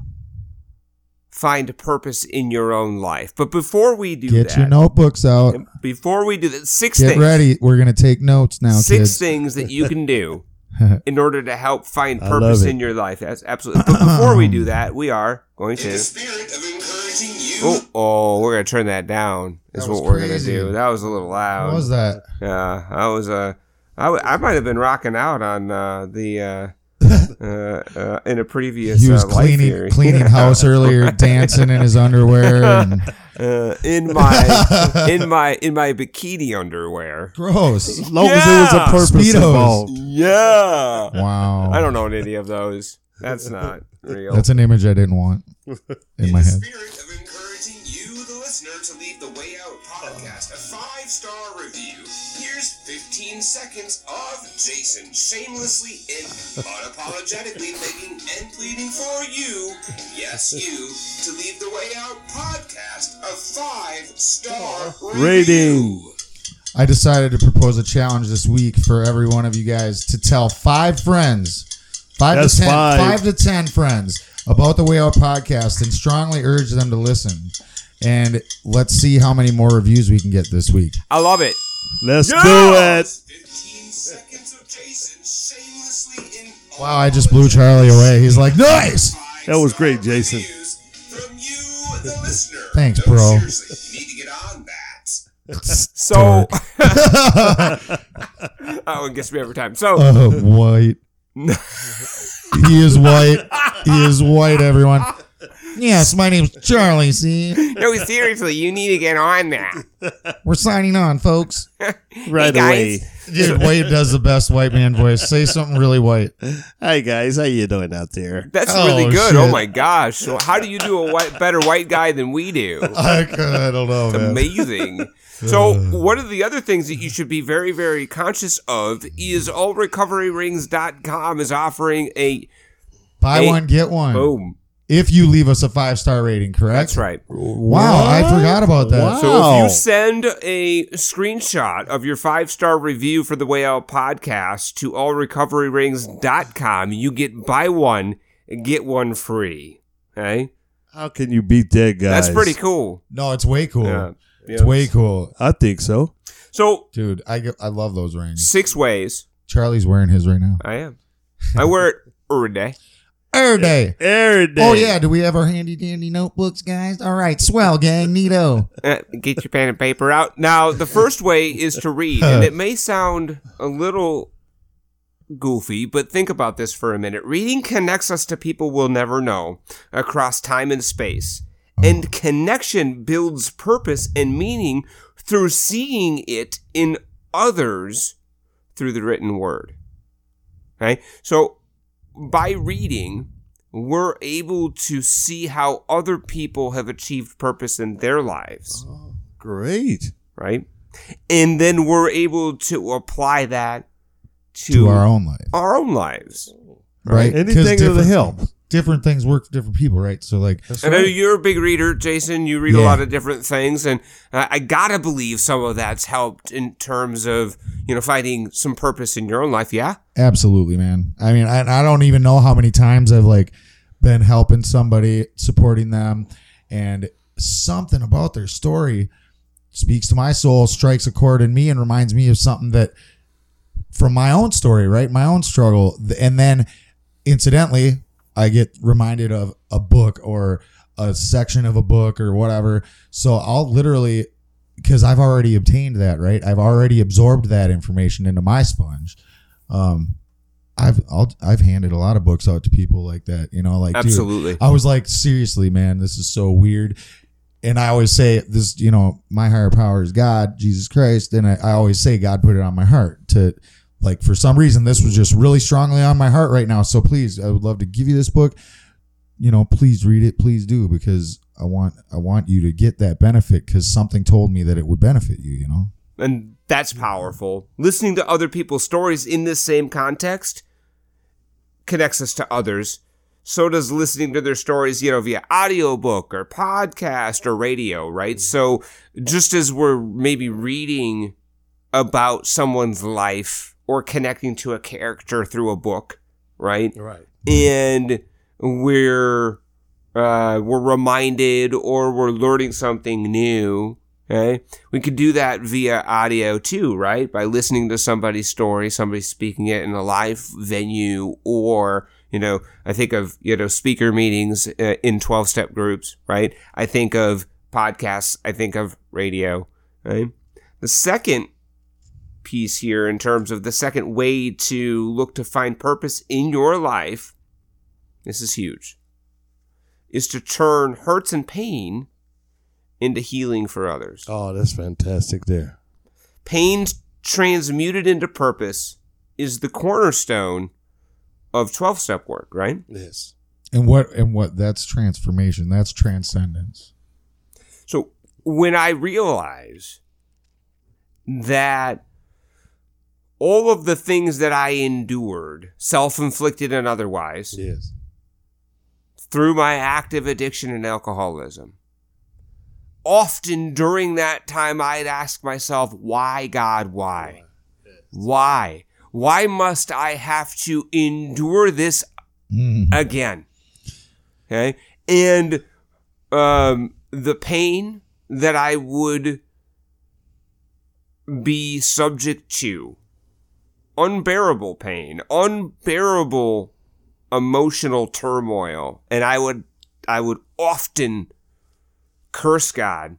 find purpose in your own life. But before we do get that, your notebooks out. before we do that, six Get things. ready. We're gonna take notes now, six kids. things that you can do [laughs] in order to help find purpose in your life. That's absolutely. But before we do that, we are going In to. spirit of encouraging you, Oh, oh, we're gonna turn that down. Is That what we're crazy. gonna do. That was a little loud. What was that? Yeah, I was. Uh, I, w- I might have been rocking out on uh, the. Uh, [laughs] uh, uh, in a previous He was uh, cleaning here. cleaning house earlier, [laughs] dancing in his underwear. And, [laughs] uh, in my in my in my bikini underwear. gross. As long as there was a purpose Speedos. involved. Yeah, Wow. I don't own any of those. That's not real. That's an image I didn't want in in my the head. spirit of encouraging you, the listener, to leave the Way Out podcast a five star review, here's 15 seconds of Jason shamelessly and unapologetically begging and pleading for you, yes, you, to leave the Way Out podcast a five star Rating. I decided to propose a challenge this week for every one of you guys to tell five friends, five That's to ten, five. five to ten friends about the Way Out podcast, and strongly urge them to listen. And let's see how many more reviews we can get this week. I love it. Let's Yeah. do it. 15 seconds of Jason shamelessly and Wow, I just blew Charlie away. He's like, nice. That was great, Jason. Reviews From you, the listener. Thanks, bro. Seriously, you need to get on that. So that one gets me every time. So Uh, white. [laughs] he is white. He is white, everyone. Yes, my name's Charlie, see? no, seriously, you need to get on that. [laughs] We're signing on, folks. Right Hey, away. guys. [laughs] Dude, Wade does the best white man voice. Say something really white. Hi guys, how you doing out there? That's Oh, really good. Oh shit. my gosh! So how do you do a white, better white guy than we do? [laughs] I, I don't know, man. Amazing. So one of the other things that you should be very, very conscious of is allrecoveryrings.com is offering a Buy Hey, one, get one. boom. If you leave us a five star rating, correct? That's right. Wow, I forgot about that. Wow. So if you send a screenshot of your five star review for the Way Out podcast to allrecoveryrings.com, you get buy one get one free. Okay? How can you beat that, guys? That's pretty cool. No, it's way cool. Yeah. It's way cool. I think so. So Dude, I, I love those rings. six ways. Charlie's wearing his right now. I am. I wear it every day. Every day. Every day. Oh, yeah. Do we have our handy dandy notebooks, guys? All right. Swell, gang. Neato. Uh, [laughs] get your pen and paper out. Now, the first way is to read, and it may sound a little goofy, but think about this for a minute. Reading connects us to people we'll never know across time and space. And connection builds purpose and meaning through seeing it in others through the written word. Okay? So by reading, we're able to see how other people have achieved purpose in their lives, oh, Great. right? And then we're able to apply that to, to our own life, our own lives. right? Anything to different help. Things- Different things work for different people, right? So like, I know right. you're a big reader, Jason. You read a lot of different things, and uh, I gotta believe some of that's helped in terms of you know finding some purpose in your own life. Yeah, Absolutely, man. I mean, I, I don't even know how many times I've like been helping somebody, supporting them, and something about their story speaks to my soul, strikes a chord in me, and reminds me of something that from my own story, right? My own struggle. And then incidentally, I get reminded of a book or a section of a book or whatever. So I'll literally, because I've already obtained that, right? I've already absorbed that information into my sponge. Um, I've I'll, I've handed a lot of books out to people like that, you know, like dude, absolutely. I was like, seriously, man, this is so weird. And I always say this, you know, my higher power is God, Jesus Christ. And I, I always say God put it on my heart to like for some reason this was just really strongly on my heart right now. So please, I would love to give you this book. You know, please read it, please do, because I want I want you to get that benefit because something told me that it would benefit you, you know? and that's powerful. Listening to other people's stories in this same context connects us to others. So does listening to their stories, you know, via audiobook or podcast or radio, right? Mm-hmm. So just as we're maybe reading about someone's life or connecting to a character through a book, right? Right. and we're uh, we're reminded or we're learning something new. Okay, we could do that via audio too, right? By listening to somebody's story, somebody speaking it in a live venue, or you know, I think of you know speaker meetings uh, in twelve step groups, right? I think of podcasts. I think of radio. Right. The second piece here, in terms of the second way to look to find purpose in your life, this is huge, is to turn hurts and pain into healing for others. Oh, that's fantastic there. Pain transmuted into purpose is the cornerstone of 12 step work, right? Yes. And what and what that's transformation, that's transcendence. So when I realize that all of the things that I endured, self inflicted and otherwise, Yes. through my active addiction and alcoholism. Often during that time, I'd ask myself, why, God, why? Why? Why must I have to endure this Mm. again? Okay. And um, the pain that I would be subject to, unbearable pain, unbearable emotional turmoil and i would i would often curse god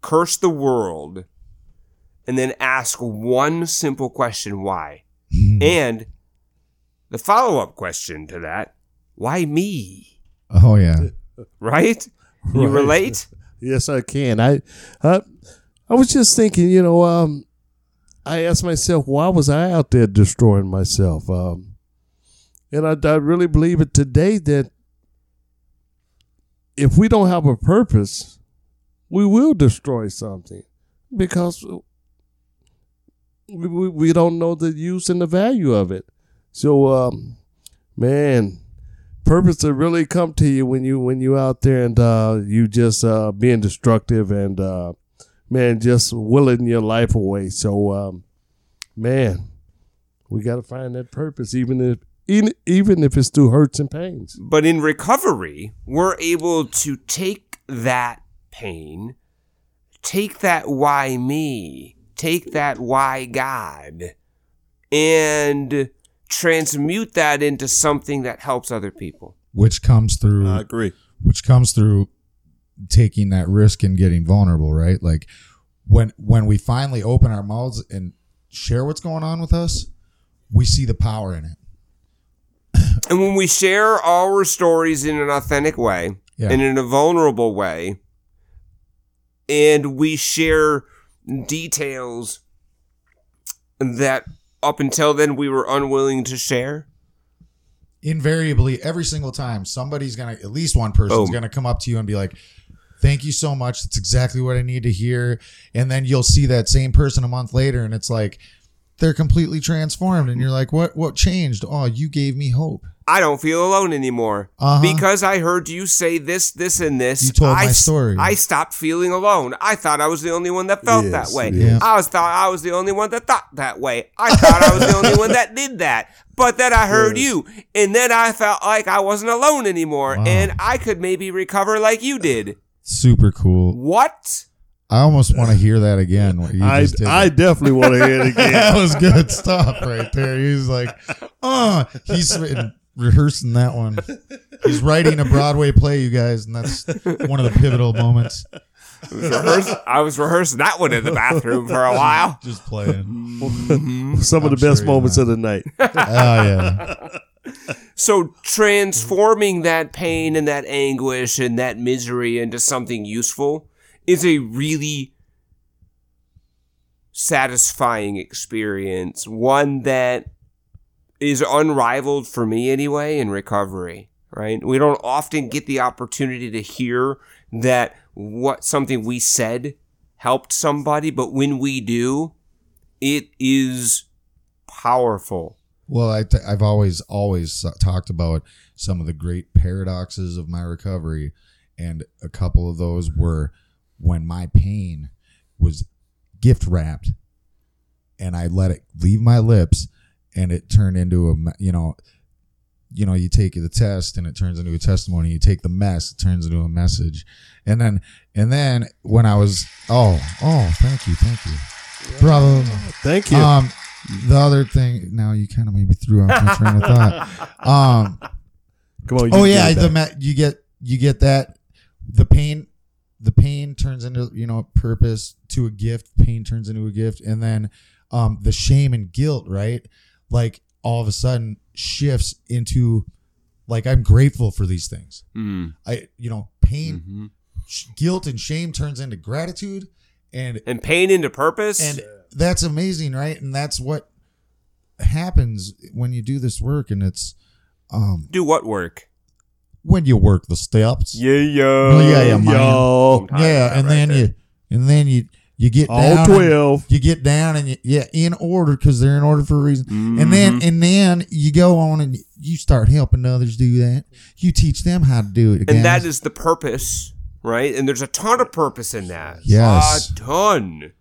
curse the world and then ask one simple question why and the follow-up question to that why me Oh yeah. right you Right. relate Yes, I can. I, I, I was just thinking. You know, um, I asked myself, why was I out there destroying myself? Um, and I, I really believe it today that if we don't have a purpose, we will destroy something because we, we, we don't know the use and the value of it. So, um, man, purpose to really come to you when you when you out there and uh, you just uh, being destructive and uh, man just willing your life away. So, um, man, we got to find that purpose, even if even, even if it's through hurts and pains. But in recovery, we're able to take that pain, take that why me, take that why God, and transmute that into something that helps other people. Which comes through I agree. which comes through taking that risk and getting vulnerable, right? Like when when we finally open our mouths and share what's going on with us, we see the power in it. [clears throat] And when we share our stories in an authentic way, Yeah. and in a vulnerable way, and we share details that up until then we were unwilling to share, invariably every single time somebody's gonna at least one person's Boom. gonna come up to you and be like thank you so much that's exactly what i need to hear and then you'll see that same person a month later and it's like they're completely transformed and you're like what what changed oh you gave me hope I don't feel alone anymore. Uh-huh. Because I heard you say this, this, and this. You told I my story. I stopped feeling alone. I thought I was the only one that felt Yes, that way. yes. I was thought I was the only one that thought that way. I thought I was the only one that did that. But then I [laughs] heard Yes. you, and then I felt like I wasn't alone anymore, Wow. and I could maybe recover like you did. Super cool What? i almost want to hear that again what you I, just did I definitely want to hear it [laughs] again. that was good stuff right there uh, he's like oh he's rehearsing that one he's writing a broadway play you guys and that's one of the pivotal moments I was, I was rehearsing that one in the bathroom for a while. just playing [laughs] Some of I'm the best sure moments not. of the night. oh yeah [laughs] So transforming that pain and that anguish and that misery into something useful is a really satisfying experience. One that is unrivaled for me anyway in recovery, right? We don't often get the opportunity to hear that what something we said helped somebody, but when we do, it is powerful. Well, I t- I've always always talked about some of the great paradoxes of my recovery, and a couple of those were when my pain was gift wrapped, and I let it leave my lips, and it turned into a you know, you know, you take the test and it turns into a testimony. You take the mess, it turns into a message, and then and then when I was oh oh thank you thank you bravo. Thank you. Um, the other thing, now you kind of maybe threw off my train of thought. [laughs] Um, Come on. oh yeah, get the ma- you get you get that the pain, the pain turns into you know purpose to a gift. Pain turns into a gift, and then um, the shame and guilt, right? Like all of a sudden shifts into like I'm grateful for these things. Mm. I you know pain, Mhm. sh- guilt, and shame turns into gratitude, and And pain into purpose. and that's amazing right and that's what happens when you do this work and it's um do what work? when you work the steps Yeah, yeah. Well, yeah, yeah, man. Yo, yeah and then you and then you you get all down and- twelve. you get down and you, yeah in order because they're in order for a reason and Mm-hmm. then and then you go on and you start helping others do that you teach them how to do it again. And that is the purpose, right? And there's a ton of purpose in that. Yes. A ton.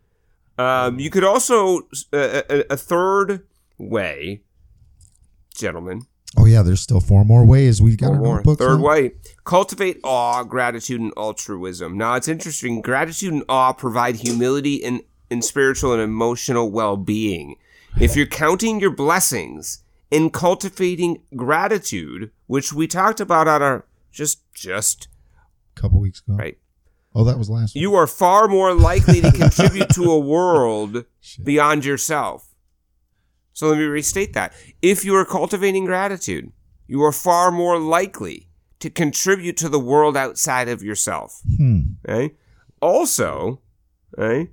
Um, you could also, uh, a, a third way, gentlemen, oh yeah there's still four more ways we've got One our more. notebooks Third way. Cultivate awe, gratitude, and altruism. Now it's interesting. Gratitude and awe provide humility and, and spiritual and emotional well being. If you're counting your blessings and cultivating gratitude, which we talked about on our just just a couple weeks ago right. Oh that was last week. You are far more likely to contribute to a world [laughs] beyond yourself. So let me restate that. If you are cultivating gratitude, you are far more likely to contribute to the world outside of yourself. hmm. Okay? Also, okay,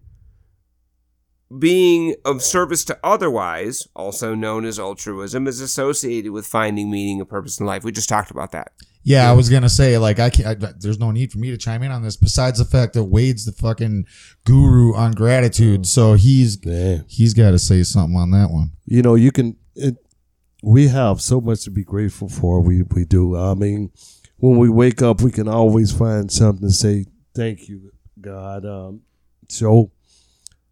being of service to otherwise, also known as altruism, is associated with finding meaning and purpose in life. We just talked about that. Yeah, I was gonna say like I can't. I, there's no need for me to chime in on this. Besides the fact that Wade's the fucking guru on gratitude, so he's Yeah. he's got to say something on that one. you know, you can. It, we have so much to be grateful for. We we do. I mean, when we wake up, we can always find something to say thank you, God. Um, so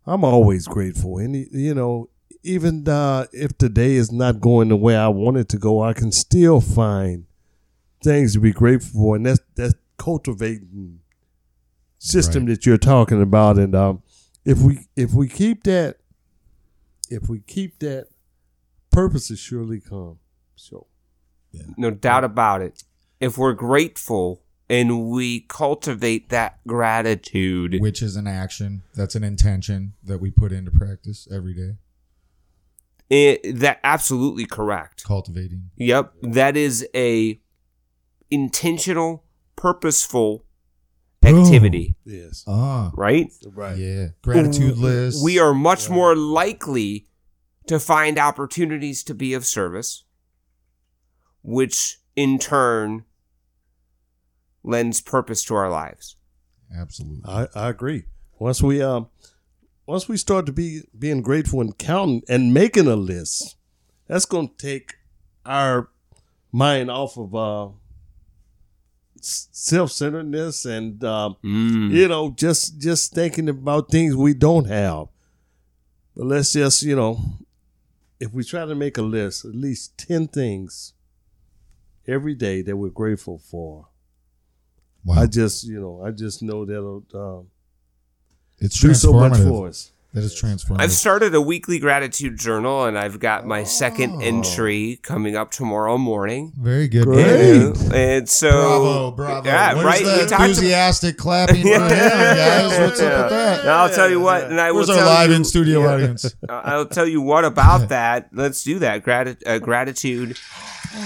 I'm always grateful, and you know, even uh, if the day is not going the way I want it to go, I can still find things to be grateful for, and that's that's cultivating system that you're talking about. And um, if we if we keep that if we keep that, purposes surely come. So No doubt about it. If we're grateful and we cultivate that gratitude, Which is an action. That's an intention that we put into practice every day. It, that absolutely correct. Cultivating. Yep, that is a intentional, purposeful activity, Yes. Ah, right? Right. yeah. Gratitude list. We are much more likely to find opportunities to be of service, which in turn lends purpose to our lives. Absolutely. I, I agree. Once we um once we start to be being grateful and counting and making a list, that's gonna take our mind off of uh self centeredness and um Mm. you know, just just thinking about things we don't have. But let's just, you know, if we try to make a list, at least ten things every day that we're grateful for. Wow. I just, you know, I just know that'll um, it's do so much for us. That is transformative. I've started a weekly gratitude journal and I've got my second entry coming up tomorrow morning. Very good. Great. And, and so Bravo, bravo. Yeah, Where's right. the We talked enthusiastic clapping [laughs] for him, guys? What's up with that? Now I'll tell you what, and I will Where's our tell live you, in studio yeah, audience? [laughs] I'll tell you what about [laughs] that. Let's do that. Grati- uh, gratitude.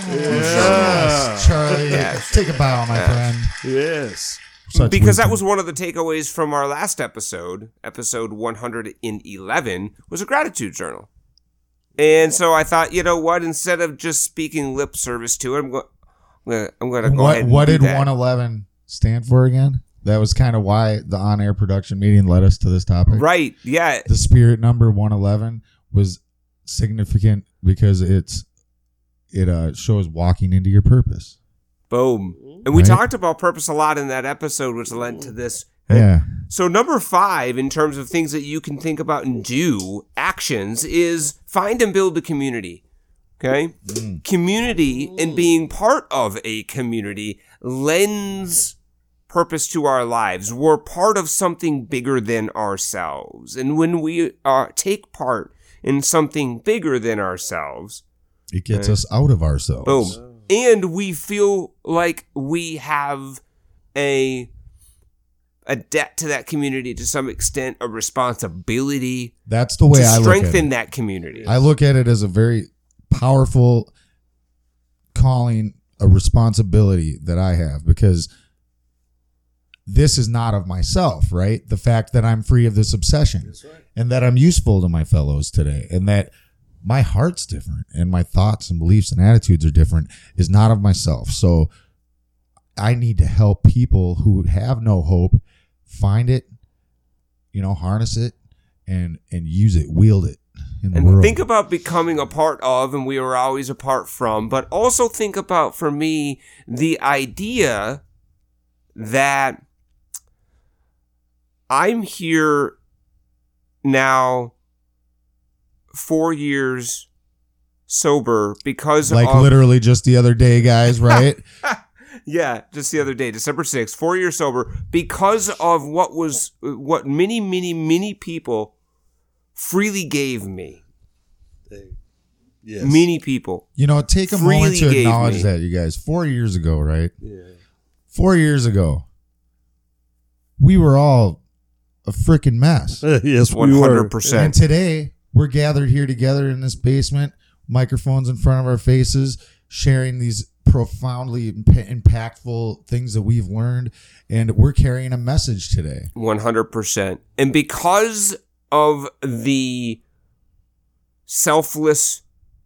Yes, Charlie. Yes. Take a bow, my friend. Yes. Such because that was one of the takeaways from our last episode, episode 111, was a gratitude journal. And so I thought, you know what? Instead of just speaking lip service to it, I'm going. I'm going to go what, ahead. And what did that. 111 stand for again? That was kind of why the on-air production meeting led us to this topic. Right? Yeah. The spirit number 111 was significant because it's it uh shows walking into your purpose. Boom. Mm-hmm. And we Right. talked about purpose a lot in that episode, which led to this. Yeah. So number five, in terms of things that you can think about and do, actions, is find and build a community. Okay? Mm. Community and mm. being part of a community lends purpose to our lives. We're part of something bigger than ourselves. And when we uh, take part in something bigger than ourselves, It gets us out of ourselves. Boom. Uh, And we feel like we have a a debt to that community to some extent, a responsibility That's the way to I look at strengthen it. that community. I look at it as a very powerful calling, a responsibility that I have because this is not of myself, right? The fact that I'm free of this obsession and that I'm useful to my fellows today and that my heart's different and my thoughts and beliefs and attitudes are different is not of myself. So I need to help people who have no hope find it, you know, harness it and and use it, wield it in the world. and world. think about becoming a part of, and we were always a part from, but also think about, for me, the idea that I'm here now four years sober because like of literally just the other day, guys, [laughs] right? Yeah, just the other day, December 6th, four years sober, because of what was, what many, many, many people freely gave me. Yes. Many people. you know, take a moment to acknowledge me. that, you guys. Four years ago, right? Yeah. Four years ago, we were all a freaking mess. [laughs] yes, we were. 100%. And today, we're gathered here together in this basement, microphones in front of our faces, sharing these profoundly imp- impactful things that we've learned. And we're carrying a message today. 100%. And because of the selfless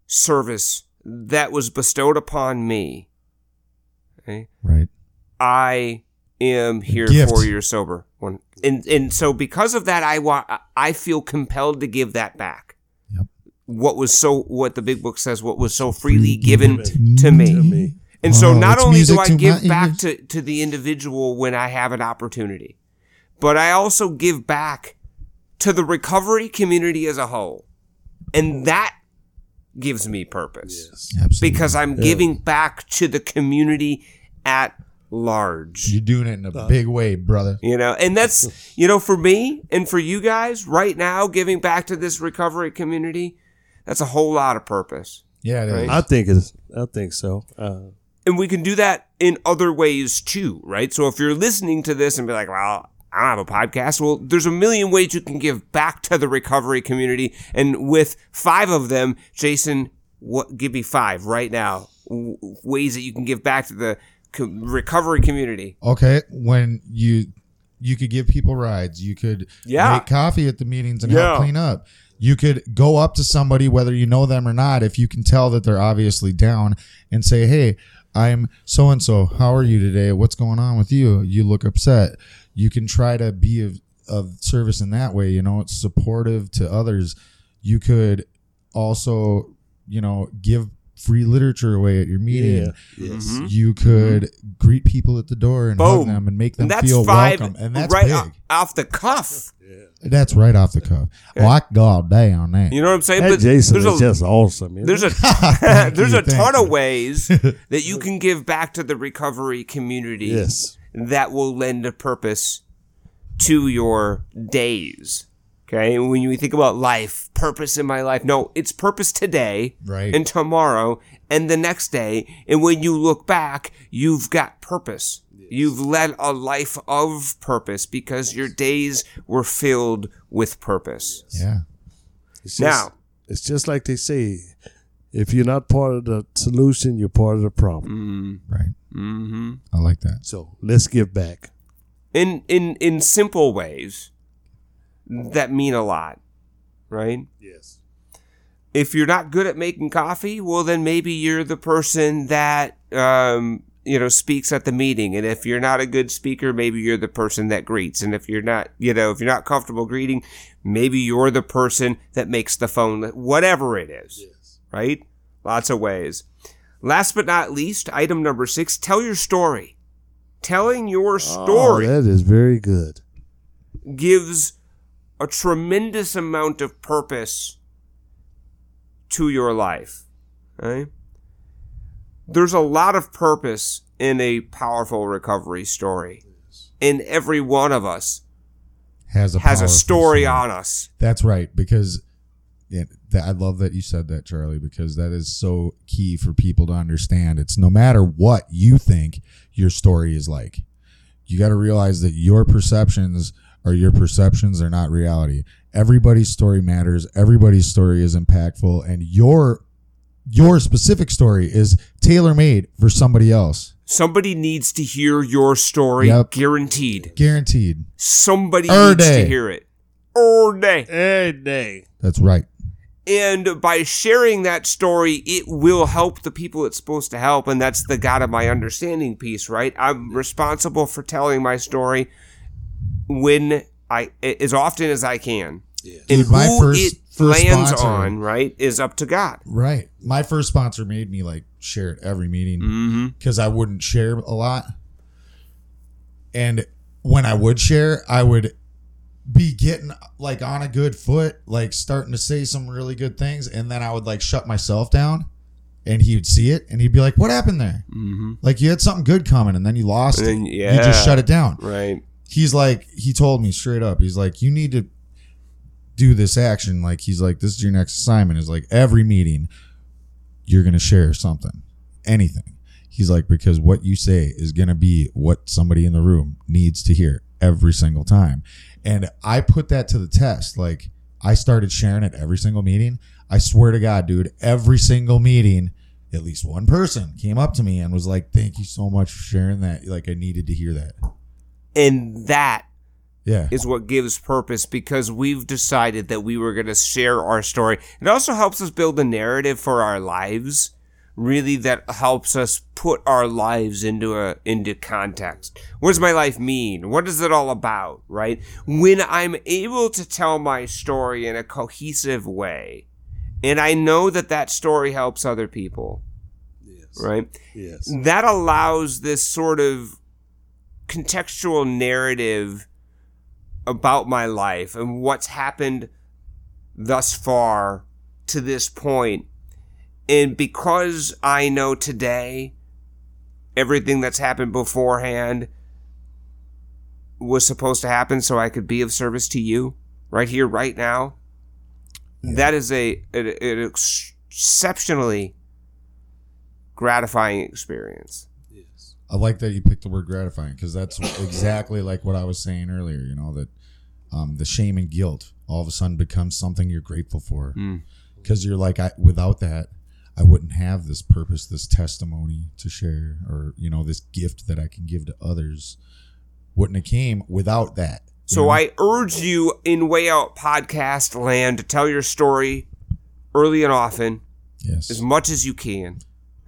service that was bestowed upon me, okay, Right. I am here four years sober. One, and and so because of that, I wa- I feel compelled to give that back. Yep. What was so what the big book says, what was so freely Freely given given to me. To me. And so not only do I give my back ears. to, to the individual when I have an opportunity, but I also give back to the recovery community as a whole. And that gives me purpose Absolutely. because I'm giving back to the community at large. You're doing it in a big way, brother. You know, and that's, [laughs] you know, for me and for you guys right now, giving back to this recovery community, that's a whole lot of purpose. Yeah, it is. Right. I think it's. I think so. Uh, And we can do that in other ways too, right? So if you're listening to this and be like, well, I don't have a podcast. Well, there's a million ways you can give back to the recovery community. And with five of them, Jason, what, give me five right now w- ways that you can give back to the co- recovery community. Okay, when you you could give people rides, you could Yeah. make coffee at the meetings and Yeah. help clean up. You could go up to somebody, whether you know them or not, if you can tell that they're obviously down, and say, "Hey, I'm so and so. How are you today? What's going on with you? You look upset." You can try to be of, of service in that way. You know, it's supportive to others. You could also, you know, give free literature away at your meeting. Yeah. Yes. Mhm. You could greet people at the door and hug them and make them And that's feel five welcome. And that's right big. o- off the cuff. That's right off the cuff. Oh, I can go all day on that. You know what I'm saying? That Jason there's is a, just awesome. there's it? a [laughs] [laughs] there's you, a thank ton of ways [laughs] that you can give back to the recovery community yes. that will lend a purpose to your days. Okay, when you think about life, purpose in my life, no, it's purpose today, Right. and tomorrow, and the next day. And when you look back, you've got purpose. You've led a life of purpose because your days were filled with purpose. Yeah. It's just, Now- it's just like they say, if you're not part of the solution, you're part of the problem. Right. Mm-hmm. I like that. So let's give back. In in in simple ways that mean a lot, right? Yes. if you're not good at making coffee, well, then maybe you're the person that, um, you know, speaks at the meeting. And if you're not a good speaker, maybe you're the person that greets. And if you're not, you know, if you're not comfortable greeting, maybe you're the person that makes the phone, whatever it is, yes. right? Lots of ways. Last but not least, item number six, tell your story. Telling your story Oh, that is very good. gives a tremendous amount of purpose to your life. Right? There's a lot of purpose in a powerful recovery story. And every one of us Has a has a powerful story on us. That's right. Because yeah, that, I love that you said that, Charlie, because that is so key for people to understand. It's no matter what you think your story is like, you got to realize that your perceptions are your perceptions, are not reality. Everybody's story matters. Everybody's story is impactful, and your your specific story is tailor made for somebody else. Somebody needs to hear your story, Yep. guaranteed. Guaranteed. Somebody Er needs day. to hear it. Or day. Every day. That's right. And by sharing that story, it will help the people it's supposed to help. And that's the God of my understanding piece, right? I'm responsible for telling my story when I, as often as I can. And Dude, my who first- it first lands sponsor- on, right, is up to God. Right. My first sponsor made me like share at every meeting Mm-hmm. because I wouldn't share a lot. And when I would share, I would be getting like on a good foot, like starting to say some really good things. And then I would like shut myself down and he would see it and he'd be like, What happened there? Mm-hmm. Like you had something good coming and then you lost And it. then- You just shut it down. Right. He's like, he told me straight up, he's like, You need to do this action. Like, he's like, This is your next assignment. Is like every meeting, you're going to share something, anything. He's like, because what you say is going to be what somebody in the room needs to hear every single time. And I put that to the test. Like, I started sharing it every single meeting. I swear to God, dude, every single meeting, at least one person came up to me and was like, Thank you so much for sharing that. Like, I needed to hear that. And that Yeah. is what gives purpose because we've decided that we were going to share our story. It also helps us build a narrative for our lives. Really, that helps us put our lives into a into context. What does my life mean? What is it all about? Right? When I'm able to tell my story in a cohesive way, and I know that that story helps other people, Yes. right? Yes. that allows this sort of contextual narrative about my life and what's happened thus far to this point. And because I know today everything that's happened beforehand was supposed to happen so I could be of service to you right here, right now, that is a an, an exceptionally gratifying experience. Yes. I like that you picked the word gratifying because that's exactly like what I was saying earlier. You know that um, the shame and guilt all of a sudden becomes something you're grateful for Mm. because you're like, I, without that, I wouldn't have this purpose, this testimony to share, or you know, this gift that I can give to others. Wouldn't have came without that. So know? I urge you in Way Out podcast land to tell your story early and often, yes, as much as you can.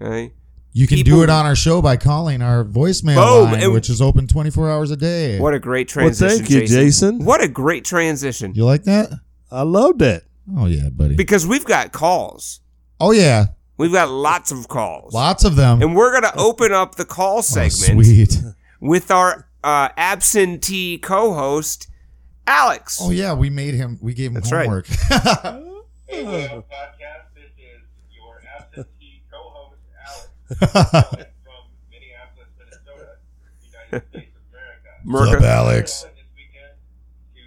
Okay? You can people- do it on our show by calling our voicemail Boom, line, and- which is open 24 hours a day. What a great Well, transition, thank you, Jason. What a great transition. You like that? I loved it. Oh yeah, buddy. Because we've got calls. oh yeah, We've got lots of calls. lots of them. And we're going to open up the call Oh, segment sweet. with our uh, absentee co-host, Alex. Oh yeah, we made him. We gave him That's right. homework. [laughs] Hey, Podcast. This is your absentee co-host, Alex, calling from Minneapolis, Minnesota, United States of America. Merca. What's up, Alex? This weekend to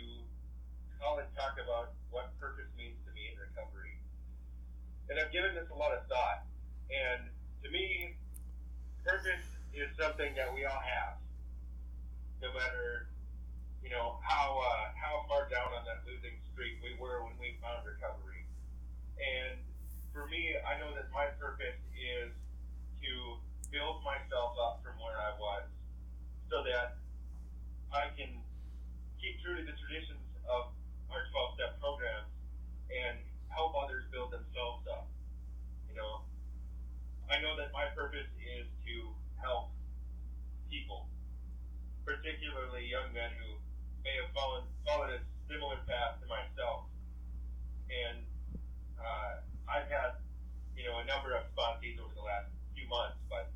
call and talk about what purpose means to me in recovery. And I've given this a lot of thought. And to me, purpose is something that we all have, no matter you know how uh, how far down on that losing streak we were when we found recovery. And for me, I know that my purpose is to build myself up from where I was, so that I can keep true to the traditions of our 12 step programs and help others build themselves up. You know, I know that my purpose is to help people, particularly young men who may have fallen, followed a similar path to myself. And uh, I've had, you know, a number of sponsees over the last months, but,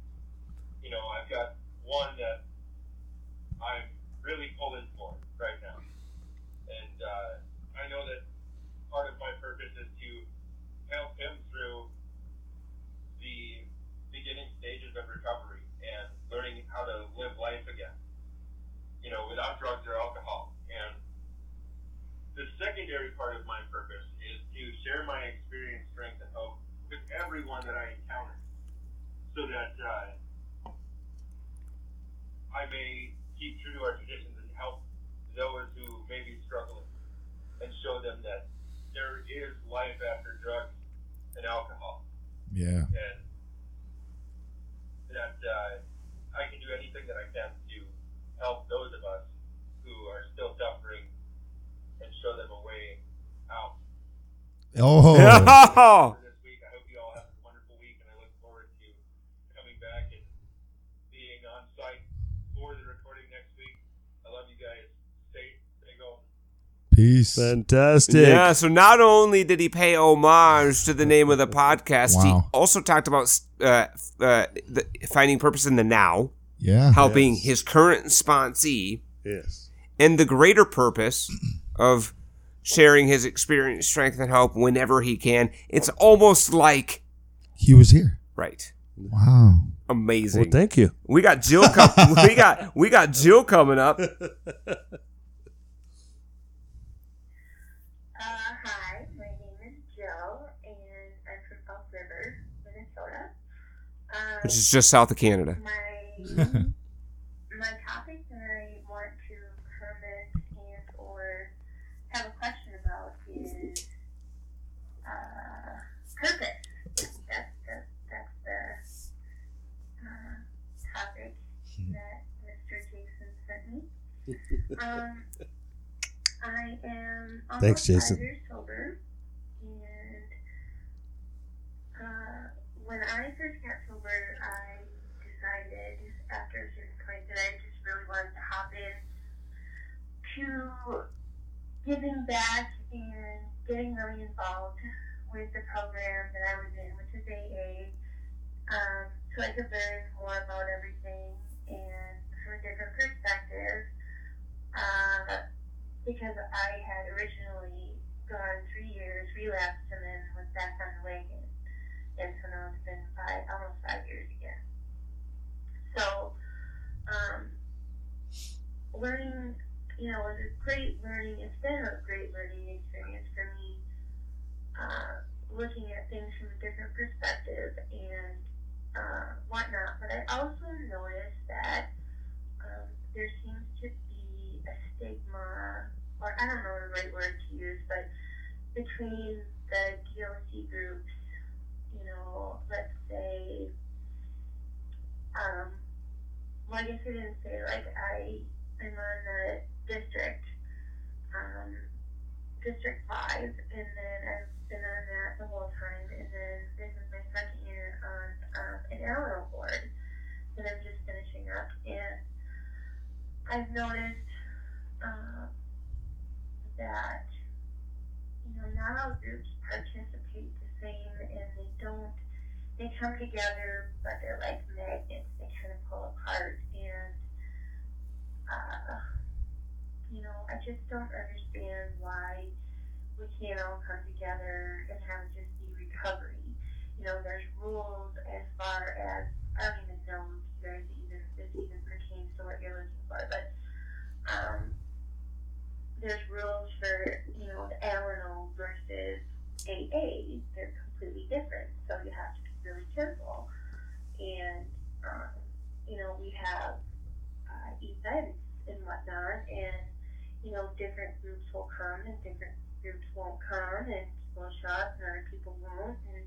you know, I've got one that I'm really pulling for right now. And uh, I know that part of my purpose is to help him through the beginning stages of recovery and learning how to live life again, you know, without drugs or alcohol. And the secondary part of my purpose is to share my experience, strength, and hope with everyone that I encounter so that uh, I may keep true to our traditions and help those who may be struggling and show them that there is life after drugs and alcohol yeah. and that uh, I can do anything that I can to help those of us who are still suffering and show them a way out. Oh. [laughs] [laughs] Oh. For this week, I hope you all have a wonderful week, and I look forward to coming back and being on site for the recording next week. I love you guys. Stay, stay going. Peace. Fantastic. Yeah, so not only did he pay homage to the name of the podcast, he also talked about uh, uh, the, finding purpose in the now, Yeah. helping Yes. his current sponsee, Yes. and the greater purpose of sharing his experience, strength, and hope whenever he can. It's almost like, He was here. right, Wow. amazing. Well, thank you. we got Jill. Com- [laughs] we got we got Jill coming up. [laughs] Uh, hi, my name is Jill, and I'm from Elk River, Minnesota. Um, Which is just south of Canada. my my topic that I want to comment and or have a question about is uh, purpose. That's the that's the uh, topic that Mr. Jason sent me. [laughs] Um, I am almost Thanks, Jason. five years sober, and uh, when I first got sober, I decided after a certain point that I just really wanted to hop in to giving back and getting really involved with the program that I was in, which is AA, um, so I could learn more about everything and from a different perspective. Uh, because I had originally gone three years, relapsed, and then was back on the wagon. And so now it's been five, almost five years again. So, um, learning, you know, was a great learning. It's been a great learning experience for me. Uh, looking at things from a different perspective and uh, whatnot. But I also noticed that um, there seems to be a stigma, or I don't know the right word to use, but between the DOC groups, you know, let's say, um, well, I guess I didn't say, like, I, I'm on the district, um, District 5, and then I've been on that the whole time, and then this is my second year on um, an Arrow board that I'm just finishing up, and I've noticed uh, that you know not all groups participate the same, and they don't. They come together, but they're like magnets. They kind of pull apart, and uh, you know, I just don't understand why we can't all come together and have just be recovery. You know, there's rules as far as I don't even know if guys even this even pertains to what you're looking for, but um, there's rules for you know the Alano versus AA. They're completely different, so you have to be really careful. And um, you know, we have uh, events and whatnot, and you know, different groups will come and different groups won't come, and people will show up and other people won't. And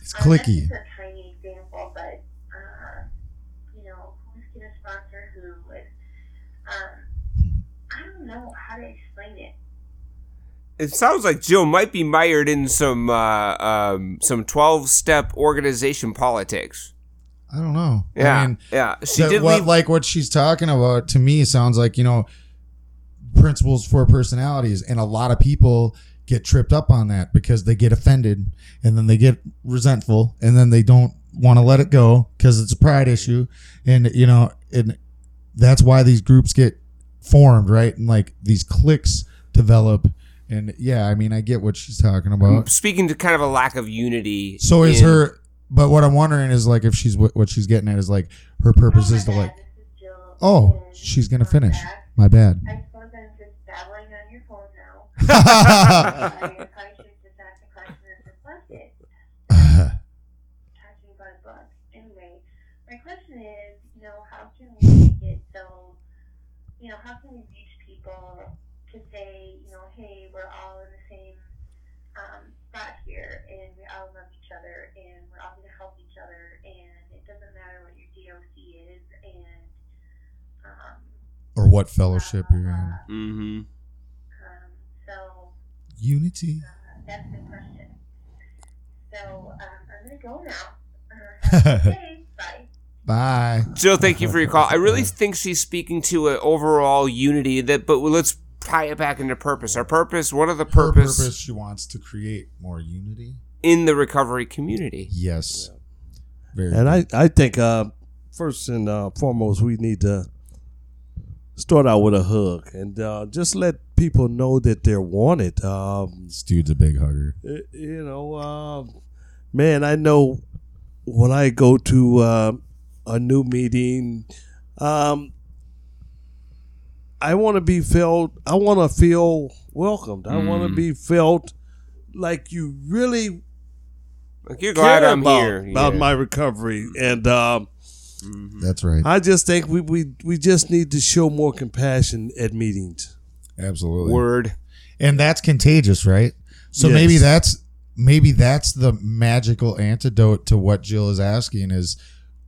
It's uh, clicky. That's just a tiny example, but uh, you know, who's gonna sponsor who? And um, I don't know how to explain it. It sounds like Jill might be mired in some uh, um, some twelve step organization politics. I don't know. Yeah, I mean, yeah. She that did what, leave. like what she's talking about to me sounds like you know principles for personalities and a lot of people get tripped up on that because they get offended and then they get resentful and then they don't want to let it go because it's a pride issue and you know and that's why these groups get formed right and like these cliques develop and yeah i mean i get what she's talking about speaking to kind of a lack of unity. so is in- her but what i'm wondering is like if she's what what she's getting at is like her purpose Oh, is to my like is Oh, she's gonna I'm finish. My bad. [laughs] my question is, you know, how can we make it so, you know, how can we reach people to say, you know, hey, we're all in the same um, spot here, and we all love each other, and we're all going to help each other, and it doesn't matter what your DOC is, and um, or what fellowship you're in. Mhm. So Unity. uh, that's the question. So um, I'm gonna go now. [laughs] Uh, have a good day. Bye. Bye. Jill, thank you for your call. I really think she's speaking to an overall unity that, but let's tie it back into purpose. Our purpose, what are the Her purpose, purpose, she wants to create more unity. in the recovery community? Yes. Very. And I, I think uh, first and uh, foremost, we need to start out with a hug and uh, just let people know that they're wanted. Um, this dude's a big hugger. Uh, you know, um, man, I know when I go to uh, a new meeting, um, I want to be felt. I want to feel welcomed. I want to be felt like you really Like you're glad care I'm about, here. about Yeah. my recovery, and um, Mm-hmm. That's right. I just think we, we we just need to show more compassion at meetings. Absolutely. word. and that's contagious, right? So Yes. maybe that's maybe that's the magical antidote to what Jill is asking is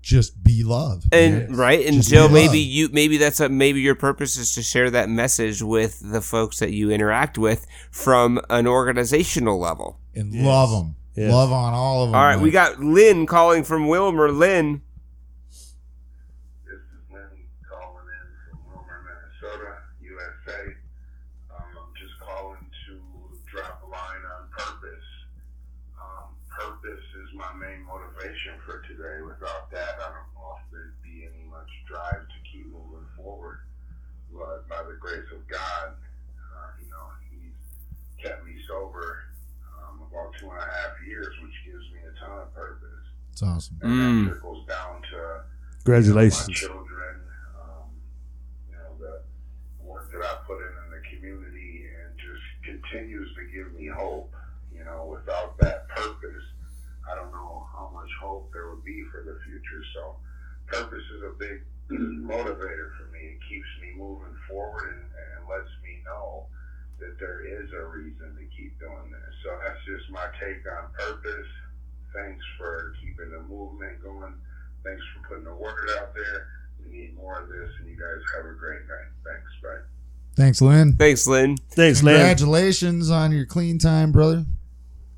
just be love. And man. right, and Just Jill, maybe love. you, maybe that's a, maybe your purpose is to share that message with the folks that you interact with from an organizational level. and Yes. love them. Yes. Love on all of them. All right, we got Lynn calling from Willmar. Lynn, This is Lynn calling in from Willmar, Minnesota, USA. Um, I'm just calling to drop a line on purpose. Um, purpose is my main motivation for today. Without that, I don't know if there'd be any much drive to keep moving forward. But by the grace of God, uh, you know, He's kept me sober um, about two and a half years, which gives me a ton of purpose. It's awesome. And Mm. that trickles down to Congratulations. my children, um, you know, the work that I put in in the community and just continues to give me hope. You know, without that purpose, I don't know how much much hope there would be for the future. So, purpose is a big [clears throat] motivator for me. It keeps me moving forward and, and lets me know that there is a reason to keep doing this. So, that's just my take on purpose. Thanks for keeping the movement going. Thanks for putting the word out there. We need more of this, and you guys have a great night. Thanks. Bye. Thanks, Lynn. Thanks, Lynn. Thanks, Lynn. Congratulations on your clean time, brother.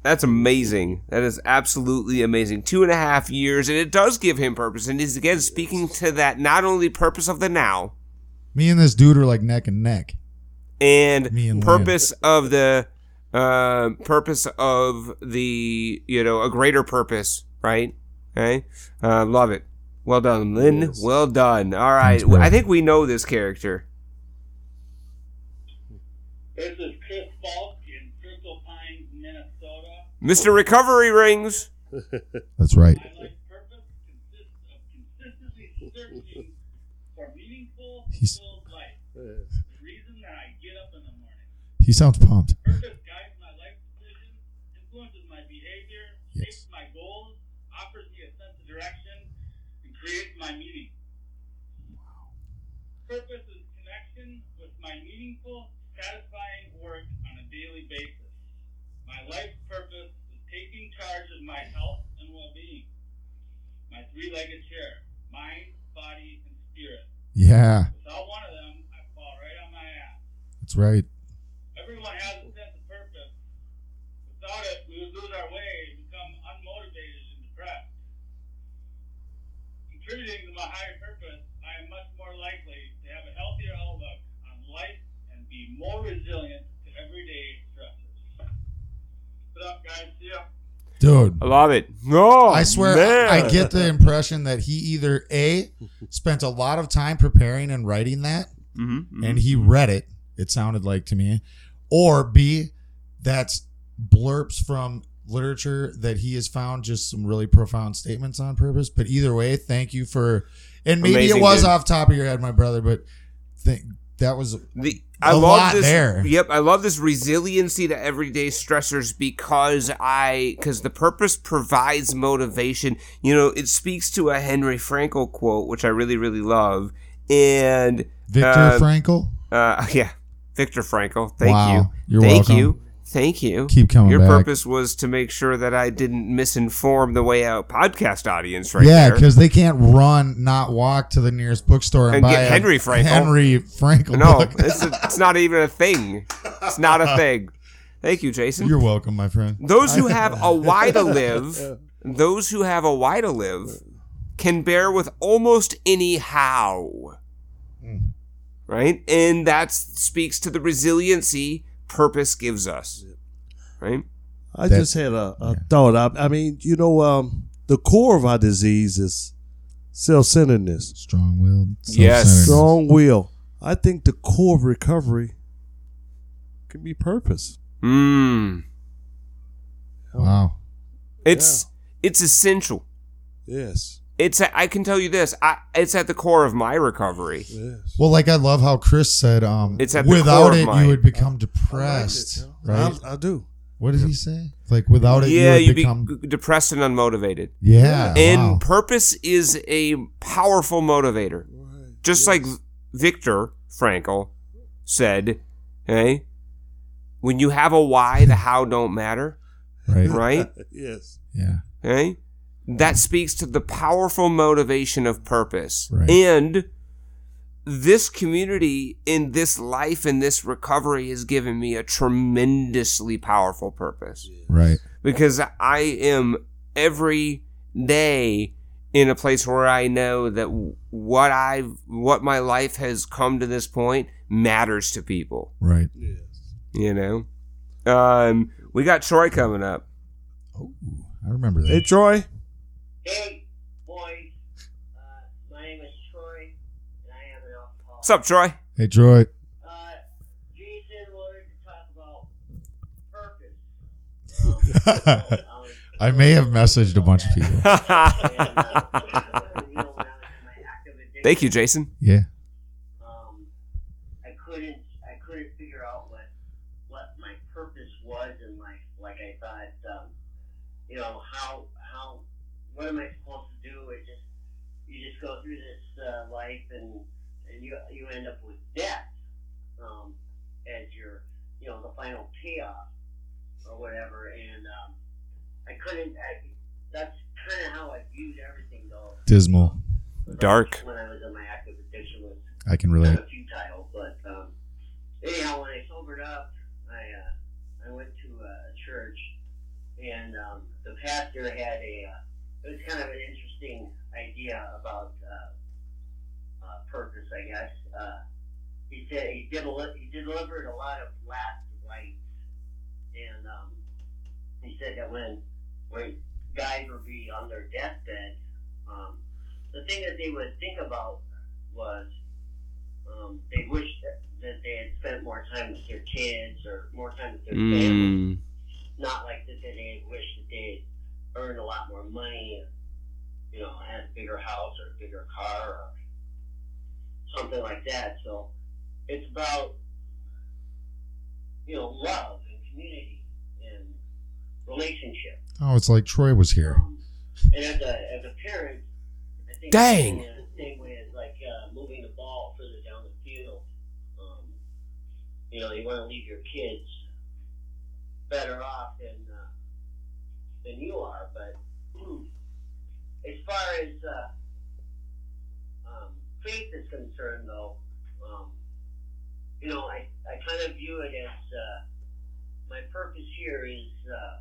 That's amazing. That is absolutely amazing. Two and a half years, and it does give him purpose. And he's again speaking to that not only purpose of the now Me and this dude are like neck and neck. and, Me and purpose of the uh, purpose of the you know a greater purpose, right? Okay, uh, love it. Well done, Lynn. Yes. Well done. All right, Thanks. I think we know this character. This is Chris Falk in Crystal Pines, Minnesota. Mr. Recovery Rings. [laughs] That's right. My life purpose consists Yes. shapes my goals, offers me a sense of direction, and creates my meaning. Purpose is connection with my meaningful, satisfying work on a daily basis. My life's purpose is taking charge of my health and well-being. My three-legged chair, mind, body, and spirit. Yeah, Without one of them, I fall right on my ass. that's right. Everyone has a sense of purpose. Without it, we would lose our way and become unmotivated and depressed. Contributing to my higher purpose, I am much more likely to have a healthier outlook on life and be more resilient to everyday stressors. What's up, guys? See ya. Dude. I love it. No, I swear, man. I get the impression that he either A, spent a lot of time preparing and writing that, Mhm, mhm. and he read it, it sounded like to me, or B, that's blurps from literature that he has found just some really profound statements on purpose. But either way, thank you for, and maybe Amazing, it was dude. off top of your head, my brother, but think that was The, I love lot this. there. Yep, I love this resiliency to everyday stressors because I because the purpose provides motivation. You know, it speaks to a Henry Frankel quote, which I really really love, and Viktor uh, Frankl. [laughs] uh, yeah, Viktor Frankl. Thank Wow. you. You're Thank welcome. you. Thank you. Keep coming Your back. purpose was to make sure that I didn't misinform the Way Out podcast audience, right yeah, because they can't run, not walk to the nearest bookstore and, And buy get Henry Frankel. Henry Frankel no, it's, it's [laughs] not even a thing. It's not a [laughs] thing. Thank you, Jason. You're welcome, my friend. Those who have [laughs] a why to live, those who have a why to live, can bear with almost any how. Hmm. Right? And that speaks to the resiliency purpose gives us. Right? I That- just had a, a thought. I, I mean, you know, um, the core of our disease is self-centeredness, Strong-willed. Yes. self-centeredness. strong will. I think the core of recovery can be purpose. Mm. Wow. It's it's essential. Yes, It's a, I can tell you this. I, it's at the core of my recovery. yes. Well, like I love how Chris said, um, It's at the core without of it, mine. you would become I like depressed, it, right? I, I do. what did he say? Like without it, yeah, you you'd would be become. g- depressed and unmotivated. yeah. And wow. purpose is a powerful motivator. Right. Just like Viktor Frankl said, hey, when you have a why, the how don't matter, right. right? [laughs] yes. Yeah. Okay? That speaks to the powerful motivation of purpose. Right. And this community in this life in this recovery has given me a tremendously powerful purpose Right. because I am every day in a place where I know that what I've what my life has come to this point matters to people. Right. Yes. You know, um, we got Troy coming up. Oh, I remember that. Hey, Troy. Hey, boys. Uh, my name is Troy, and I am an alcoholic. What's up, Troy? hey, Troy. Uh, Jason wanted to talk about purpose. Um, [laughs] I may have messaged a bunch of people. [laughs] and, uh, you know, when I was in my active addiction, Thank you, Jason. Yeah. Um, I couldn't, I couldn't figure out what, what my purpose was in life. Like I thought, um, you know, how, how what am I supposed to do? It just you just go through this uh, life and and you you end up with death um, as your you know the final payoff or whatever. And um, I couldn't. I, that's kind of how I viewed everything though. Dismal. Dark. When I was in my active addiction was I can kind relate. of futile. But um, anyhow, when I sobered up, I uh, I went to a church, and um, the pastor had a. Uh, it was kind of an interesting idea about uh, uh, purpose, I guess. Uh, he said he did a li- he delivered a lot of last rites, and um, he said that when when guys would be on their deathbed, um, the thing that they would think about was um, they wish that, that they had spent more time with their kids or more time with their family. Mm. Not like that they wished that they had earned a lot more money, you know, had a bigger house or a bigger car or something like that. So it's about, you know, love and community and relationship. Oh, it's like Troy was here. Um, and as a, as a parent, I think Dang. it's the same way as like uh, moving the ball further down the field. Um, you know, you want to leave your kids better off than uh, than you are. But hmm, as far as uh, um, faith is concerned, though, um, you know, I, I kind of view it as uh, my purpose here is. Uh,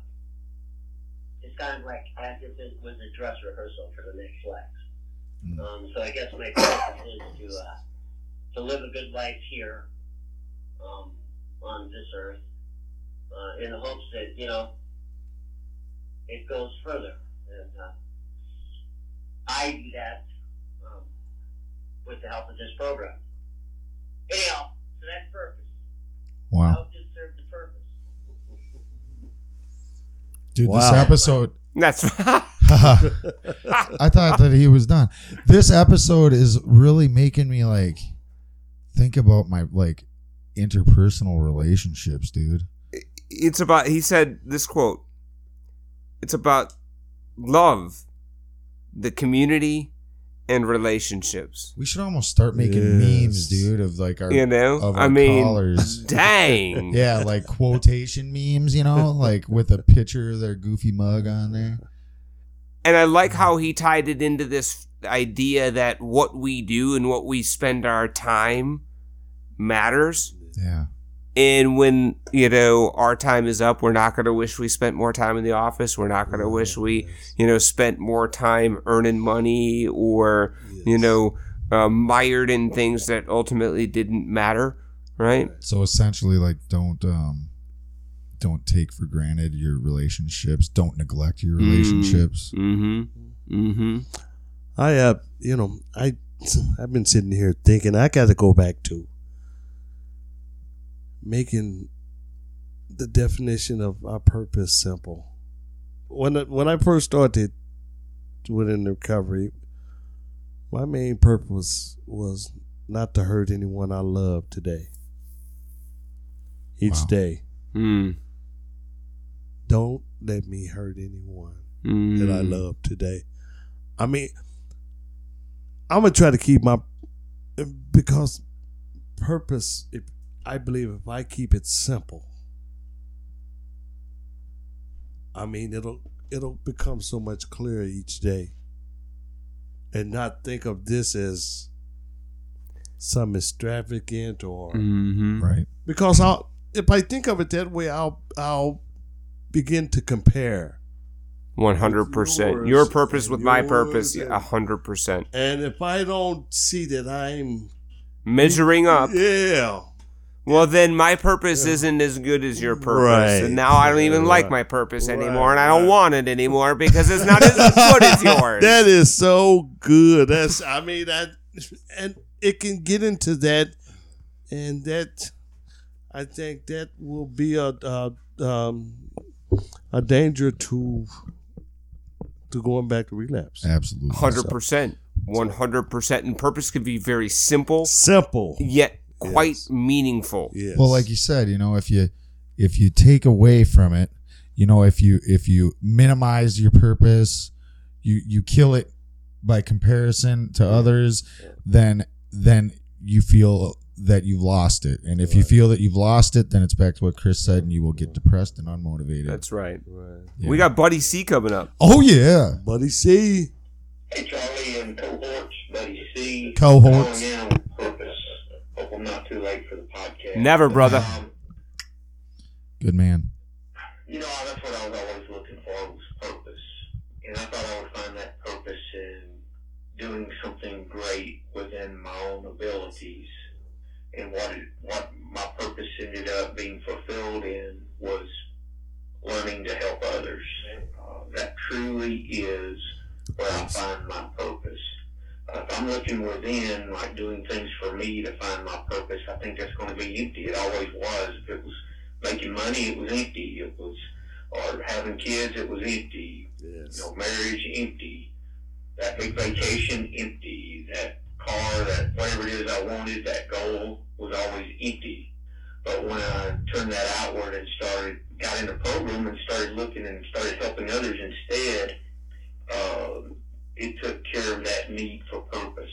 it's kind of like as if it was a dress rehearsal for the next flex. Mm. Um, so I guess my purpose is to uh, to live a good life here um, on this earth, uh, in the hopes that you know it goes further, and uh, I do that um, with the help of this program. Anyhow, so that's purpose. Wow. How to serve the purpose. Dude, this episode That's [laughs] I thought that he was done. This episode is really making me like think about my like interpersonal relationships, dude. it's about he said this quote it's about love the community and relationships We should almost start making Yes. memes, dude, of like our you know of i our mean callers. [laughs] [laughs] dang Yeah, like quotation memes, you know, like with a picture of their goofy mug on there. and i like how he tied it into this idea that what we do and what we spend our time matters Yeah. And when you know our time is up we're not going to wish we spent more time in the office we're not going to wish we you know spent more time earning money or you know uh, mired in things that ultimately didn't matter right So essentially like don't um don't take for granted your relationships. Don't neglect your Mm. relationships. mm-hmm mm-hmm I uh, you know, I I've been sitting here thinking I got to go back to making the definition of our purpose simple. When I- when I first started within recovery, my main purpose was not to hurt anyone I love today. Each Wow. day, mm. don't let me hurt anyone Mm. that I love today. I mean, I'm gonna try to keep my because purpose. If I believe if I keep it simple, I mean it'll it'll become so much clearer each day, and not think of this as some extravagant or Mm-hmm. Right. because I'll if I think of it that way, I'll I'll begin to compare. One hundred percent. Your purpose with my purpose, and- hundred percent. And if I don't see that I'm Measuring up. yeah, Well, then my purpose isn't as good as your purpose, Right. and now I don't even like my purpose Right, anymore, and I don't right. want it anymore because it's not as good as [laughs] yours. that is so good. That's I mean that, and it can get into that, and that I think that will be a a, um, a danger to to going back to relapse. Absolutely. Hundred percent, one hundred percent, and purpose can be very simple Simple. yet quite Yes. meaningful. Yes. Well, like you said, you know, if you if you take away from it, you know, if you if you minimize your purpose, you you kill it by comparison to others, then then you feel that you've lost it. And if you feel that you've lost it, then it's back to what Chris said, and you will get depressed and unmotivated. That's right. Yeah. We got Buddy C coming up. oh yeah, Buddy C. Hey, Charlie and cohorts, Buddy C. Cohorts. Calling in on purpose. Hope I'm not too late for the podcast. Never, brother. Um, good man. you know, that's what I was always looking for was purpose. And I thought I would find that purpose in doing something great within my own abilities. And what it, what my purpose ended up being fulfilled in was learning to help others. Uh, that truly is where I find my purpose. If I'm looking within, like doing things for me to find my purpose, I think that's going to be empty. It always was. If it was making money, it was empty. It was, or having kids, it was empty. Yes. You know, marriage, empty. That big vacation, empty. That car, that whatever it is I wanted, that goal was always empty. But when I turned that outward and started, got in the program and started looking and started helping others instead, uh, it took care of that need for purpose.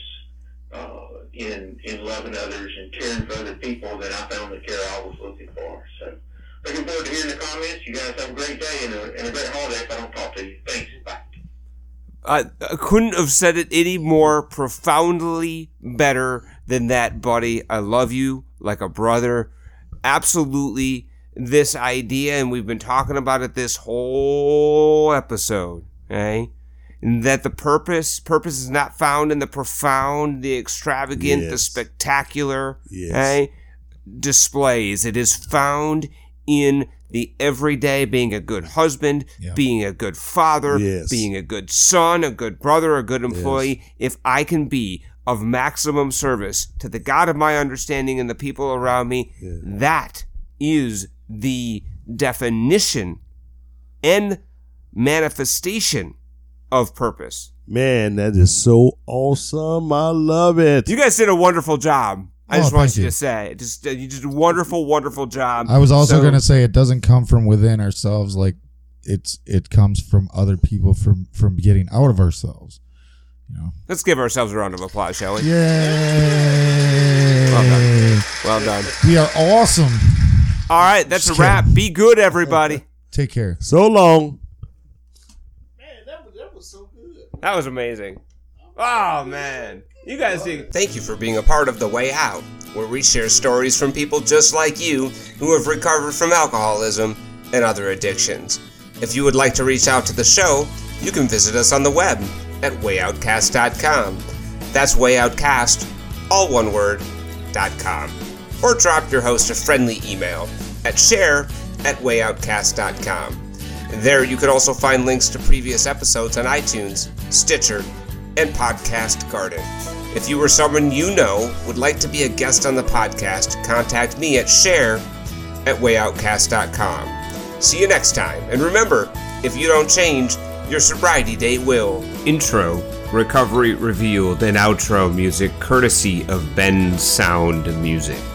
Uh, in in loving others and caring for other people, that I found the care I was looking for. So, looking forward to hearing the comments. You guys have a great day and a, and a great holiday. If I don't talk to you, thanks. Bye. I, I couldn't have said it any more profoundly better than that, buddy. I love you like a brother. Absolutely, this idea, and we've been talking about it this whole episode, okay? That the purpose, purpose is not found in the profound, the extravagant, the spectacular, Yes. okay? Displays. It is found in the everyday being a good husband, Yeah. being a good father, Yes. being a good son, a good brother, a good employee. If I can be of maximum service to the God of my understanding and the people around me, that is the definition and manifestation of purpose. Man, that is so awesome. I love it. You guys did a wonderful job. I Oh, just want you you. to say, just uh, you did a wonderful, wonderful job. I was also So- going to say it doesn't come from within ourselves. Like it's it comes from other people from from getting out of ourselves. You know. Let's give ourselves a round of applause, shall we? Yay! Well done. Well done. We are awesome. All right, that's Just a wrap. Be good, everybody. Take care. So long. That was amazing. Oh man, you guys did. Thank you for being a part of The Way Out, where we share stories from people just like you who have recovered from alcoholism and other addictions. If you would like to reach out to the show, you can visit us on the web at wayoutcast.com. That's wayoutcast, all one word, dot com. Or drop your host a friendly email at share at wayoutcast.com. There you can also find links to previous episodes on iTunes, Stitcher, and Podcast Garden. If you or someone you know would like to be a guest on the podcast, contact me at share at wayoutcast.com. See you next time, and remember, if you don't change, your sobriety date will. Intro, recovery revealed, and outro music courtesy of Bensound Music.